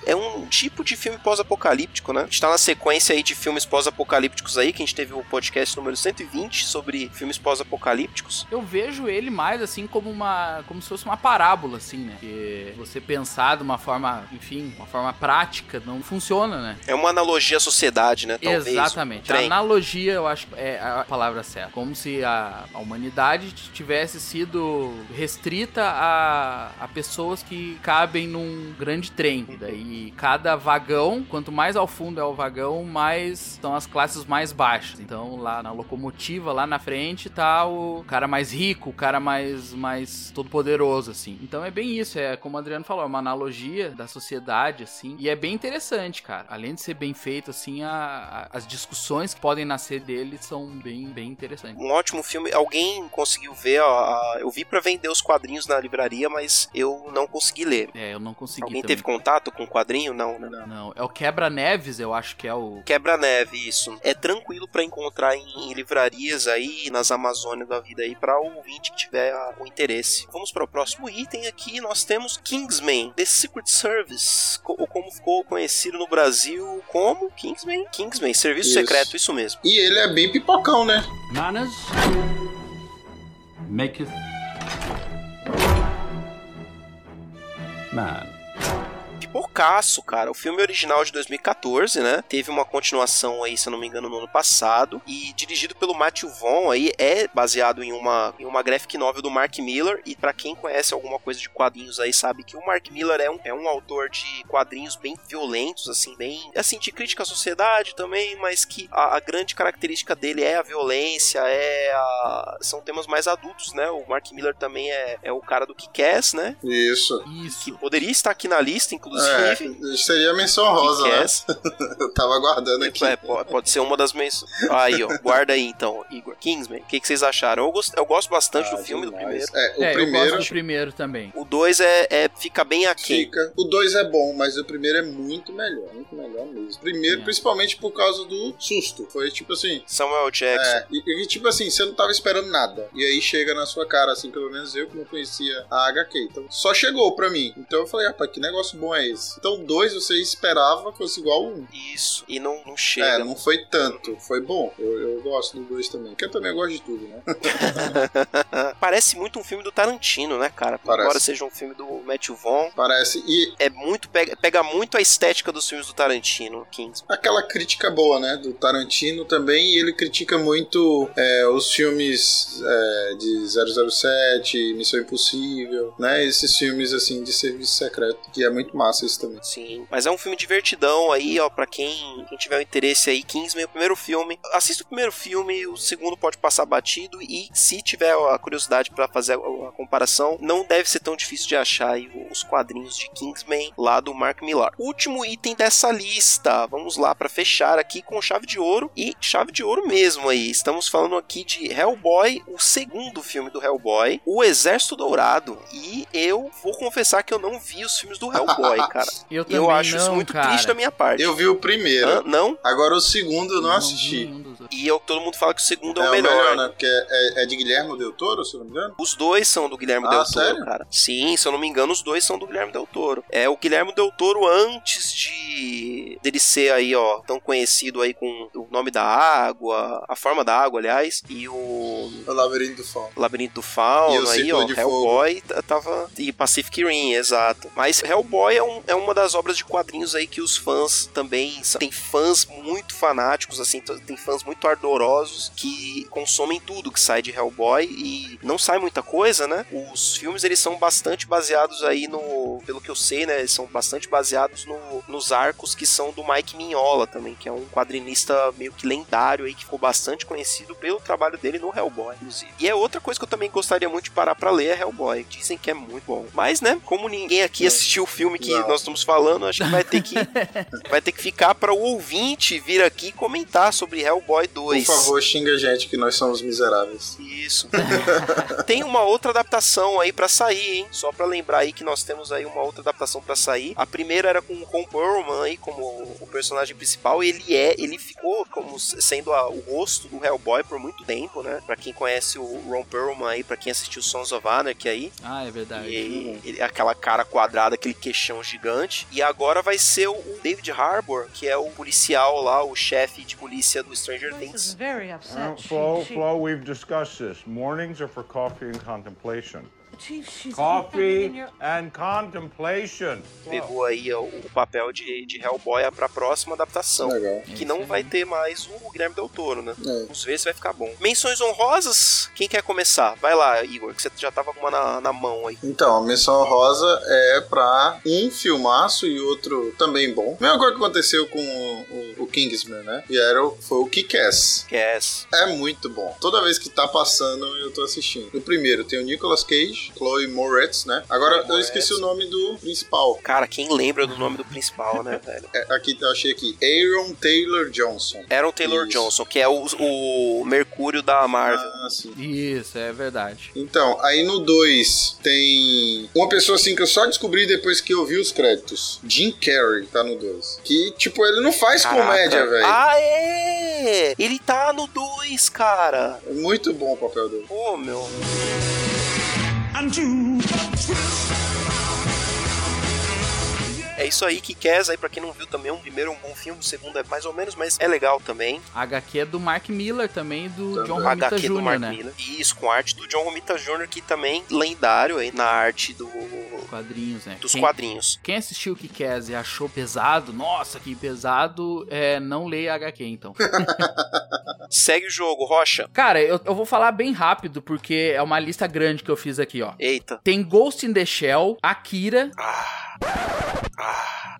[SPEAKER 2] Um tipo de filme pós-apocalíptico, né? A gente tá na sequência aí de filmes pós-apocalípticos aí, que a gente teve o podcast número 120 sobre filmes pós-apocalípticos.
[SPEAKER 3] Eu vejo ele mais assim como uma. como se fosse uma parábola, assim, né? Que você pensar de uma forma, enfim, uma forma prática, não funciona, né?
[SPEAKER 2] É uma analogia à sociedade, né? Talvez.
[SPEAKER 3] Exatamente.
[SPEAKER 2] Um
[SPEAKER 3] analogia, eu acho, é a palavra certa. Como se a, a humanidade tivesse sido restrita a, a pessoas que cabem num grande trem. E daí cada cada vagão, quanto mais ao fundo é o vagão, mais estão as classes mais baixas. Então lá na locomotiva, lá na frente, tá o cara mais rico, o cara mais, mais todo poderoso, assim. Então é bem isso, é como o Adriano falou, é uma analogia da sociedade, assim. E é bem interessante, cara. Além de ser bem feito, assim, a- a- as discussões que podem nascer dele são bem, bem interessantes.
[SPEAKER 2] Um ótimo filme. Alguém conseguiu ver, ó, eu vi pra vender os quadrinhos na livraria, mas eu não consegui ler.
[SPEAKER 3] É, eu não consegui
[SPEAKER 2] Alguém
[SPEAKER 3] também.
[SPEAKER 2] teve contato com o quadrinho? Não, né?
[SPEAKER 3] Não, é o Quebra-Neves, eu acho que é o...
[SPEAKER 2] Quebra-neve, isso. É tranquilo pra encontrar em, em livrarias aí, nas Amazônias da vida aí, pra o ouvinte que tiver o interesse. Vamos para o próximo item aqui. Nós temos Kingsman, The Secret Service, ou como ficou conhecido no Brasil como Kingsman. Kingsman, Serviço
[SPEAKER 4] Isso.
[SPEAKER 2] Secreto, isso mesmo.
[SPEAKER 4] E ele é bem pipocão, né?
[SPEAKER 8] Manners maketh man.
[SPEAKER 2] Pipocaço, cara. O filme original de 2014, né? Teve uma continuação aí, se eu não me engano, no ano passado. E dirigido pelo Matthew Vaughn aí, é baseado em uma, em uma graphic novel do Mark Miller. E pra quem conhece alguma coisa de quadrinhos aí, sabe que o Mark Miller é um, é um autor de quadrinhos bem violentos, assim, bem... Assim, de crítica à sociedade também, mas que a, a grande característica dele é a violência, é a... São temas mais adultos, né? O Mark Miller também é, é o cara do Kick-Ass, né?
[SPEAKER 4] Isso.
[SPEAKER 2] Que
[SPEAKER 3] Isso.
[SPEAKER 2] poderia estar aqui na lista, inclusive.
[SPEAKER 4] É, seria a menção rosa, né?
[SPEAKER 2] Kick-Ass.
[SPEAKER 4] Eu tava aguardando aqui.
[SPEAKER 2] É, po- pode ser uma das menções. Aí, ó, guarda aí então, Igor. Kingsman, o que, que vocês acharam? Eu, gost... eu gosto bastante
[SPEAKER 4] Ah,
[SPEAKER 2] do filme, do
[SPEAKER 4] demais.
[SPEAKER 2] primeiro.
[SPEAKER 4] É, o
[SPEAKER 3] é, eu
[SPEAKER 4] primeiro
[SPEAKER 3] gosto do primeiro também.
[SPEAKER 2] O 2 é, é, fica bem aquém.
[SPEAKER 4] fica. O 2 é bom, mas o primeiro é muito melhor. Muito melhor mesmo. Primeiro,
[SPEAKER 3] É.
[SPEAKER 4] principalmente por causa do susto. Foi tipo assim.
[SPEAKER 2] Samuel Jackson.
[SPEAKER 4] É, e, e, tipo assim, você não tava esperando nada. E aí chega na sua cara, assim, pelo menos eu que não conhecia a HQ. Então, só chegou pra mim. Então eu falei, rapaz, que negócio bom é esse? Então, dois você esperava que fosse igual um.
[SPEAKER 2] Isso. E não, não chega.
[SPEAKER 4] É, não foi tanto. Foi bom. Eu, eu gosto do dois também. Porque eu também gosto de tudo, né?
[SPEAKER 2] Parece muito um filme do Tarantino, né, cara?
[SPEAKER 4] Parece.
[SPEAKER 2] Embora seja um filme do Matthew Vaughn.
[SPEAKER 4] Parece. E
[SPEAKER 2] É muito. Pega, pega muito a estética dos filmes do Tarantino, Kingsman.
[SPEAKER 4] aquela crítica boa, né? Do Tarantino também. E ele critica muito é, os filmes é, de 007, Missão Impossível, né? Esses filmes, assim, de serviço secreto. Que é muito massa isso também.
[SPEAKER 2] Sim, mas é um filme divertidão aí, ó, pra quem, quem tiver o interesse aí, Kingsman, o primeiro filme. Assista o primeiro filme, o segundo pode passar batido e se tiver a curiosidade pra fazer a, a comparação, não deve ser tão difícil de achar aí os quadrinhos de Kingsman lá do Mark Millar. Último item dessa lista, vamos lá pra fechar aqui com chave de ouro e chave de ouro mesmo aí. Estamos falando aqui de Hellboy, o segundo filme do Hellboy, O Exército Dourado. E eu vou confessar que eu não vi os filmes do Hellboy, cara.
[SPEAKER 3] Eu também
[SPEAKER 2] Eu acho
[SPEAKER 3] não,
[SPEAKER 2] isso muito
[SPEAKER 3] cara.
[SPEAKER 2] triste da minha parte.
[SPEAKER 4] Eu vi o primeiro.
[SPEAKER 2] Hã? não?
[SPEAKER 4] Agora o segundo eu não,
[SPEAKER 3] vi
[SPEAKER 4] assisti.
[SPEAKER 3] outros.
[SPEAKER 2] E eu, todo mundo fala que o segundo é,
[SPEAKER 4] É
[SPEAKER 2] o melhor.
[SPEAKER 4] né? Porque é, é de Guilherme Del Toro, se eu não me engano.
[SPEAKER 2] Os dois são do Guilherme
[SPEAKER 4] Ah,
[SPEAKER 2] Del Toro,
[SPEAKER 4] sério?
[SPEAKER 2] cara. Sim, se eu não me engano, os dois são do Guilherme Del Toro. É o Guilherme Del Toro antes de dele ser aí, ó, tão conhecido aí com o nome da água, a forma da água, aliás, e o
[SPEAKER 4] O Labirinto do Fauno.
[SPEAKER 2] Labirinto do Fauno
[SPEAKER 4] o
[SPEAKER 2] aí, ó,
[SPEAKER 4] de
[SPEAKER 2] Hellboy t- tava e Pacific Rim, exato. Mas Hellboy é, um- é uma das obras de quadrinhos aí que os fãs também tem fãs muito fanáticos assim, tem fãs muito ardorosos que consomem tudo que sai de Hellboy e não sai muita coisa, né? Os filmes eles são bastante baseados aí no, pelo que eu sei, né, eles são bastante baseados no- nos arcos que são do Mike Mignola também, que é um quadrinista meio que lendário aí que ficou bastante conhecido pelo trabalho dele no Hellboy, inclusive. E é outra coisa que eu também gostaria muito de parar pra ler é Hellboy. Dizem que é muito bom. Mas, né, como ninguém aqui assistiu o filme que. Nós estamos falando, acho que vai ter que vai ter que ficar para o ouvinte vir aqui comentar sobre Hellboy 2.
[SPEAKER 4] Por favor, xinga a gente que nós somos miseráveis.
[SPEAKER 2] Isso. Tem uma outra adaptação aí pra sair, hein? Só pra lembrar aí que nós temos aí uma outra adaptação pra sair. A primeira era com o Ron Perlman aí como o personagem principal. Ele é, ele ficou como sendo a- o rosto do Hellboy por muito tempo, né? Pra quem conhece o Ron Perlman aí, pra quem assistiu Sons of Anarchy aí,
[SPEAKER 3] Ah, é verdade.
[SPEAKER 2] e ele- aquela cara quadrada, aquele queixão gigante. E agora vai ser o David Harbour, que é o policial lá, o chefe de polícia do Stranger Things.
[SPEAKER 9] very upset.
[SPEAKER 7] Uh, Flo, Flo, we've discussed this. Mornings are for coffee and contemplation.
[SPEAKER 5] Chief, she's
[SPEAKER 7] Coffee and contemplation.
[SPEAKER 2] Pegou aí o, o papel de, de Hellboy pra próxima adaptação.
[SPEAKER 4] Legal.
[SPEAKER 2] Que não vai ter mais o Guilherme Del Toro, né?
[SPEAKER 4] É.
[SPEAKER 2] Vamos ver se vai ficar bom. Menções honrosas? Quem quer começar? Vai lá, Igor, que você já tava com uma na, na mão aí.
[SPEAKER 4] Então, a menção rosa é pra um filmaço e outro também bom. Mesma coisa que aconteceu com o, o, o Kingsman, né? E era, o- foi o Kick-Ass.
[SPEAKER 2] Cass.
[SPEAKER 4] É muito bom. Toda vez que tá passando, eu tô assistindo. No primeiro tem o Nicolas Cage, Chloe Moretz, né? Agora eu
[SPEAKER 2] Moretz.
[SPEAKER 4] esqueci o nome do principal.
[SPEAKER 2] Cara, quem lembra do nome do principal, né, velho?
[SPEAKER 4] É, aqui, eu achei aqui. Aaron Taylor Johnson.
[SPEAKER 2] Aaron Taylor
[SPEAKER 4] Isso.
[SPEAKER 2] Johnson, que é o, o Mercúrio da Marvel.
[SPEAKER 4] Ah, sim.
[SPEAKER 3] Isso, é verdade.
[SPEAKER 4] Então, aí no 2 tem uma pessoa assim que eu só descobri depois que eu vi os créditos. Jim Carrey tá no 2. Que, tipo, ele não faz
[SPEAKER 2] Caraca.
[SPEAKER 4] comédia, velho.
[SPEAKER 2] Ah, é! Ele tá no 2, cara.
[SPEAKER 4] É muito bom o papel dele.
[SPEAKER 2] Pô, meu. and you. É isso aí que Cass aí, pra quem não viu também, um primeiro é um bom filme, o segundo é mais ou menos, mas é legal também.
[SPEAKER 3] HQ é do Mark Miller também, do
[SPEAKER 4] Também.
[SPEAKER 3] John Romita
[SPEAKER 2] HQ do
[SPEAKER 3] Jr.,
[SPEAKER 2] Mark
[SPEAKER 3] né?
[SPEAKER 2] Miller. Isso, com arte do John Romita Jr., que também lendário aí na arte do,
[SPEAKER 3] Quadrinhos, né?
[SPEAKER 2] dos
[SPEAKER 3] Quem-
[SPEAKER 2] quadrinhos.
[SPEAKER 3] Quem assistiu o e achou pesado, nossa, que pesado, é, não leia HQ, então.
[SPEAKER 2] Segue o jogo, Rocha.
[SPEAKER 3] Cara, eu, eu vou falar bem rápido, porque é uma lista grande que eu fiz aqui, ó.
[SPEAKER 2] Eita.
[SPEAKER 3] Tem Ghost in the Shell, Akira,
[SPEAKER 2] Ah. Ah.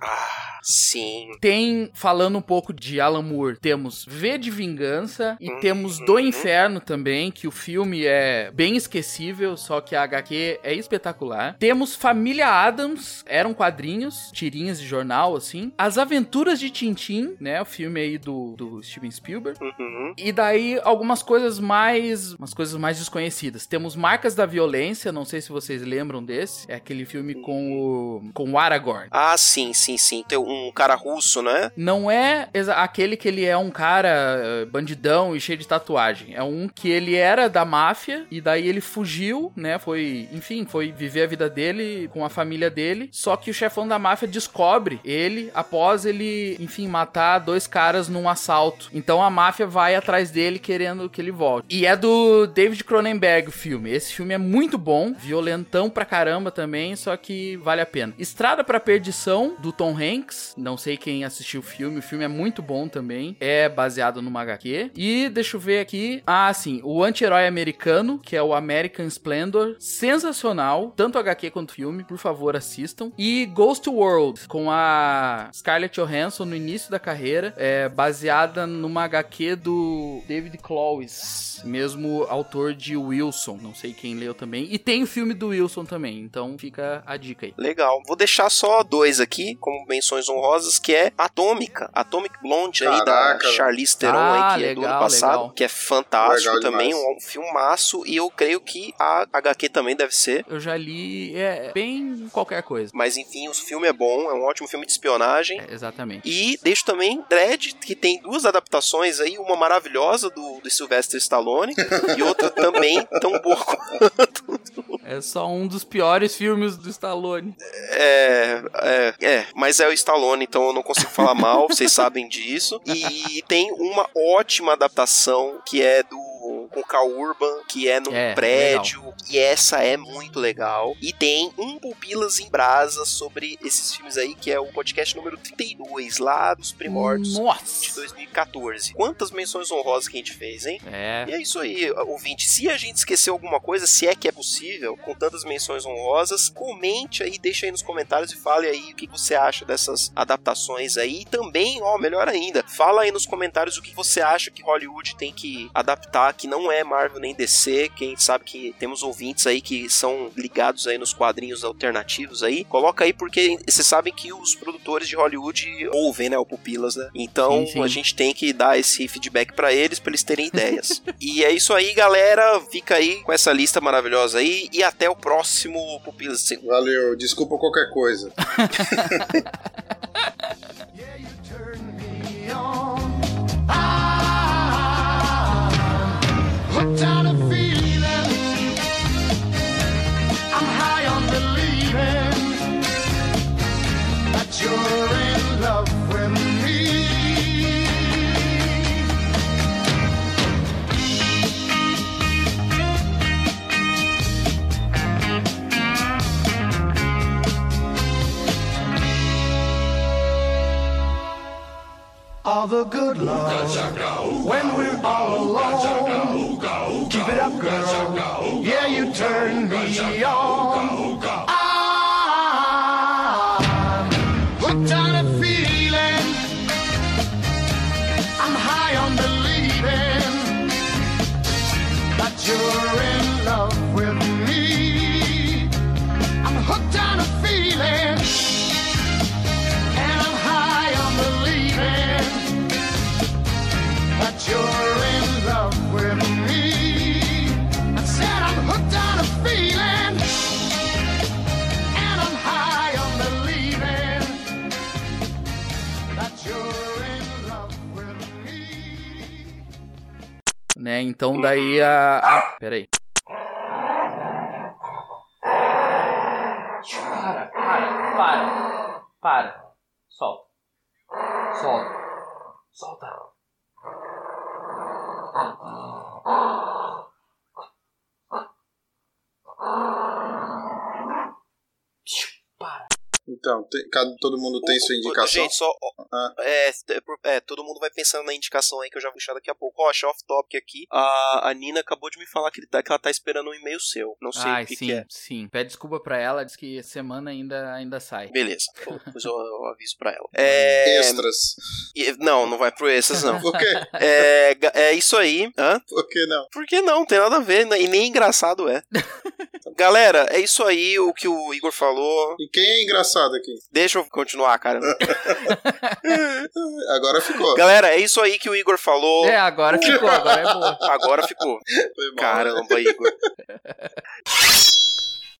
[SPEAKER 2] Ah. Sim.
[SPEAKER 3] tem, falando um pouco de Alan Moore, temos V de Vingança e
[SPEAKER 2] Uhum.
[SPEAKER 3] temos Do Inferno também, que o filme é bem esquecível, só que a HQ é espetacular. Temos Família Adams, eram quadrinhos, tirinhas de jornal, assim. As Aventuras de Tintim, né, o filme aí do, do Steven Spielberg.
[SPEAKER 2] Uhum.
[SPEAKER 3] E daí algumas coisas mais, umas coisas mais desconhecidas. Temos Marcas da Violência, não sei se vocês lembram desse, é aquele filme com o com o Aragorn.
[SPEAKER 2] Ah, sim, sim, sim. Tem um cara russo, né?
[SPEAKER 3] Não é aquele que ele é um cara eh, bandidão e cheio de tatuagem. É um que ele era da máfia e daí ele fugiu, né? Foi, enfim, foi viver a vida dele com a família dele. Só que o chefão da máfia descobre ele após ele, enfim, matar dois caras num assalto. Então a máfia vai atrás dele querendo que ele volte. E é do David Cronenberg o filme. Esse filme é muito bom, violentão pra caramba também, só que vale a pena. Estrada pra Perdição, do Tom Hanks. Não sei quem assistiu o filme, o filme é muito bom também. É baseado numa HQ. E deixa eu ver aqui. Ah, sim, o anti-herói americano, que é o American Splendor. Sensacional, tanto HQ quanto filme, por favor, assistam. E Ghost World, com a Scarlett Johansson no início da carreira, é baseada numa HQ do David Clowes, mesmo autor de Wilson. Não sei quem leu também. E tem o filme do Wilson também, então fica a dica aí.
[SPEAKER 2] Legal. Vou deixar só dois aqui, como menções honrosas, que é Atômica. Atomic Blonde aí da
[SPEAKER 4] Caraca.
[SPEAKER 2] Charlize Theron
[SPEAKER 3] Ah,
[SPEAKER 2] aí, que é do ano
[SPEAKER 3] legal,
[SPEAKER 2] passado,
[SPEAKER 3] legal.
[SPEAKER 2] que é fantástico
[SPEAKER 4] Legal
[SPEAKER 2] também,
[SPEAKER 4] demais.
[SPEAKER 2] um filmaço, e eu creio que a HQ também deve ser.
[SPEAKER 3] Eu já li, é bem qualquer coisa.
[SPEAKER 2] Mas enfim, o filme é bom, é um ótimo filme de espionagem.
[SPEAKER 3] É, exatamente.
[SPEAKER 2] E deixo também Dredd, que tem duas adaptações aí, uma maravilhosa do, do Sylvester Stallone e outra também tão boa quanto.
[SPEAKER 3] É só um dos piores filmes do Stallone.
[SPEAKER 2] É, é, é, mas é o Stallone, então eu não consigo falar mal, vocês sabem disso. E tem uma ótima adaptação que é do com Cal Urban, que é num
[SPEAKER 3] É,
[SPEAKER 2] prédio, e essa é muito legal. E tem um Pupilas em Brasa sobre esses filmes aí, que é o podcast número 32, lá dos primórdios de
[SPEAKER 3] Nossa!
[SPEAKER 2] 2014. Quantas menções honrosas que a gente fez, hein?
[SPEAKER 3] É.
[SPEAKER 2] E é isso aí, ouvinte. Se a gente esqueceu alguma coisa, se é que é possível, com tantas menções honrosas, comente aí, deixa aí nos comentários e fale aí o que você acha dessas adaptações aí. E também, ó, melhor ainda, fala aí nos comentários o que você acha que Hollywood tem que adaptar, que não é Marvel nem DC. Quem sabe que temos ouvintes aí que são ligados aí nos quadrinhos alternativos aí. Coloca aí porque vocês sabem que os produtores de Hollywood ouvem, né, o Pupilas, né? Então
[SPEAKER 3] Sim, sim.
[SPEAKER 2] a gente tem que dar esse feedback pra eles, pra eles terem ideias. e é isso aí, galera. Fica aí com essa lista maravilhosa aí e até o próximo Pupilas.
[SPEAKER 4] Valeu, desculpa qualquer coisa.
[SPEAKER 7] yeah, you turn me on. Ah, the good love when we're all alone. Keep it up, girl. Yeah, you turn me on. I'm hooked on a feeling. I'm high on believing that you're
[SPEAKER 3] Então daí a. a... Peraí. Para, para, para. Para. Solta. Solta. Solta.
[SPEAKER 4] Então, tem- cada- todo mundo tem sua
[SPEAKER 2] O- o-
[SPEAKER 4] indicação.
[SPEAKER 2] Gente, só.
[SPEAKER 4] Ah.
[SPEAKER 2] É, é, por- é, todo mundo vai pensando na indicação aí que eu já vou deixar daqui a pouco. Ó, achei off-topic aqui. A, a Nina acabou de me falar que, ele tá- que ela tá esperando um e-mail seu. Não sei
[SPEAKER 3] Ai,
[SPEAKER 2] o que,
[SPEAKER 3] sim,
[SPEAKER 2] que é.
[SPEAKER 3] sim. Pede desculpa pra ela, diz que semana ainda, ainda sai.
[SPEAKER 2] Beleza, depois eu, eu aviso pra ela. É,
[SPEAKER 4] Extras.
[SPEAKER 2] e- não, não vai pro essas, não.
[SPEAKER 4] Por quê?
[SPEAKER 2] É, é isso aí. Hã?
[SPEAKER 4] Por que não?
[SPEAKER 2] Por que não? Tem nada a ver, né? e nem engraçado é. Galera, é isso aí o que o Igor falou.
[SPEAKER 4] E quem é engraçado aqui?
[SPEAKER 2] Deixa eu continuar, cara.
[SPEAKER 4] Agora ficou.
[SPEAKER 2] Galera, é isso aí que o Igor falou.
[SPEAKER 3] É, agora ficou, agora é boa.
[SPEAKER 2] Agora ficou. Caramba, Igor.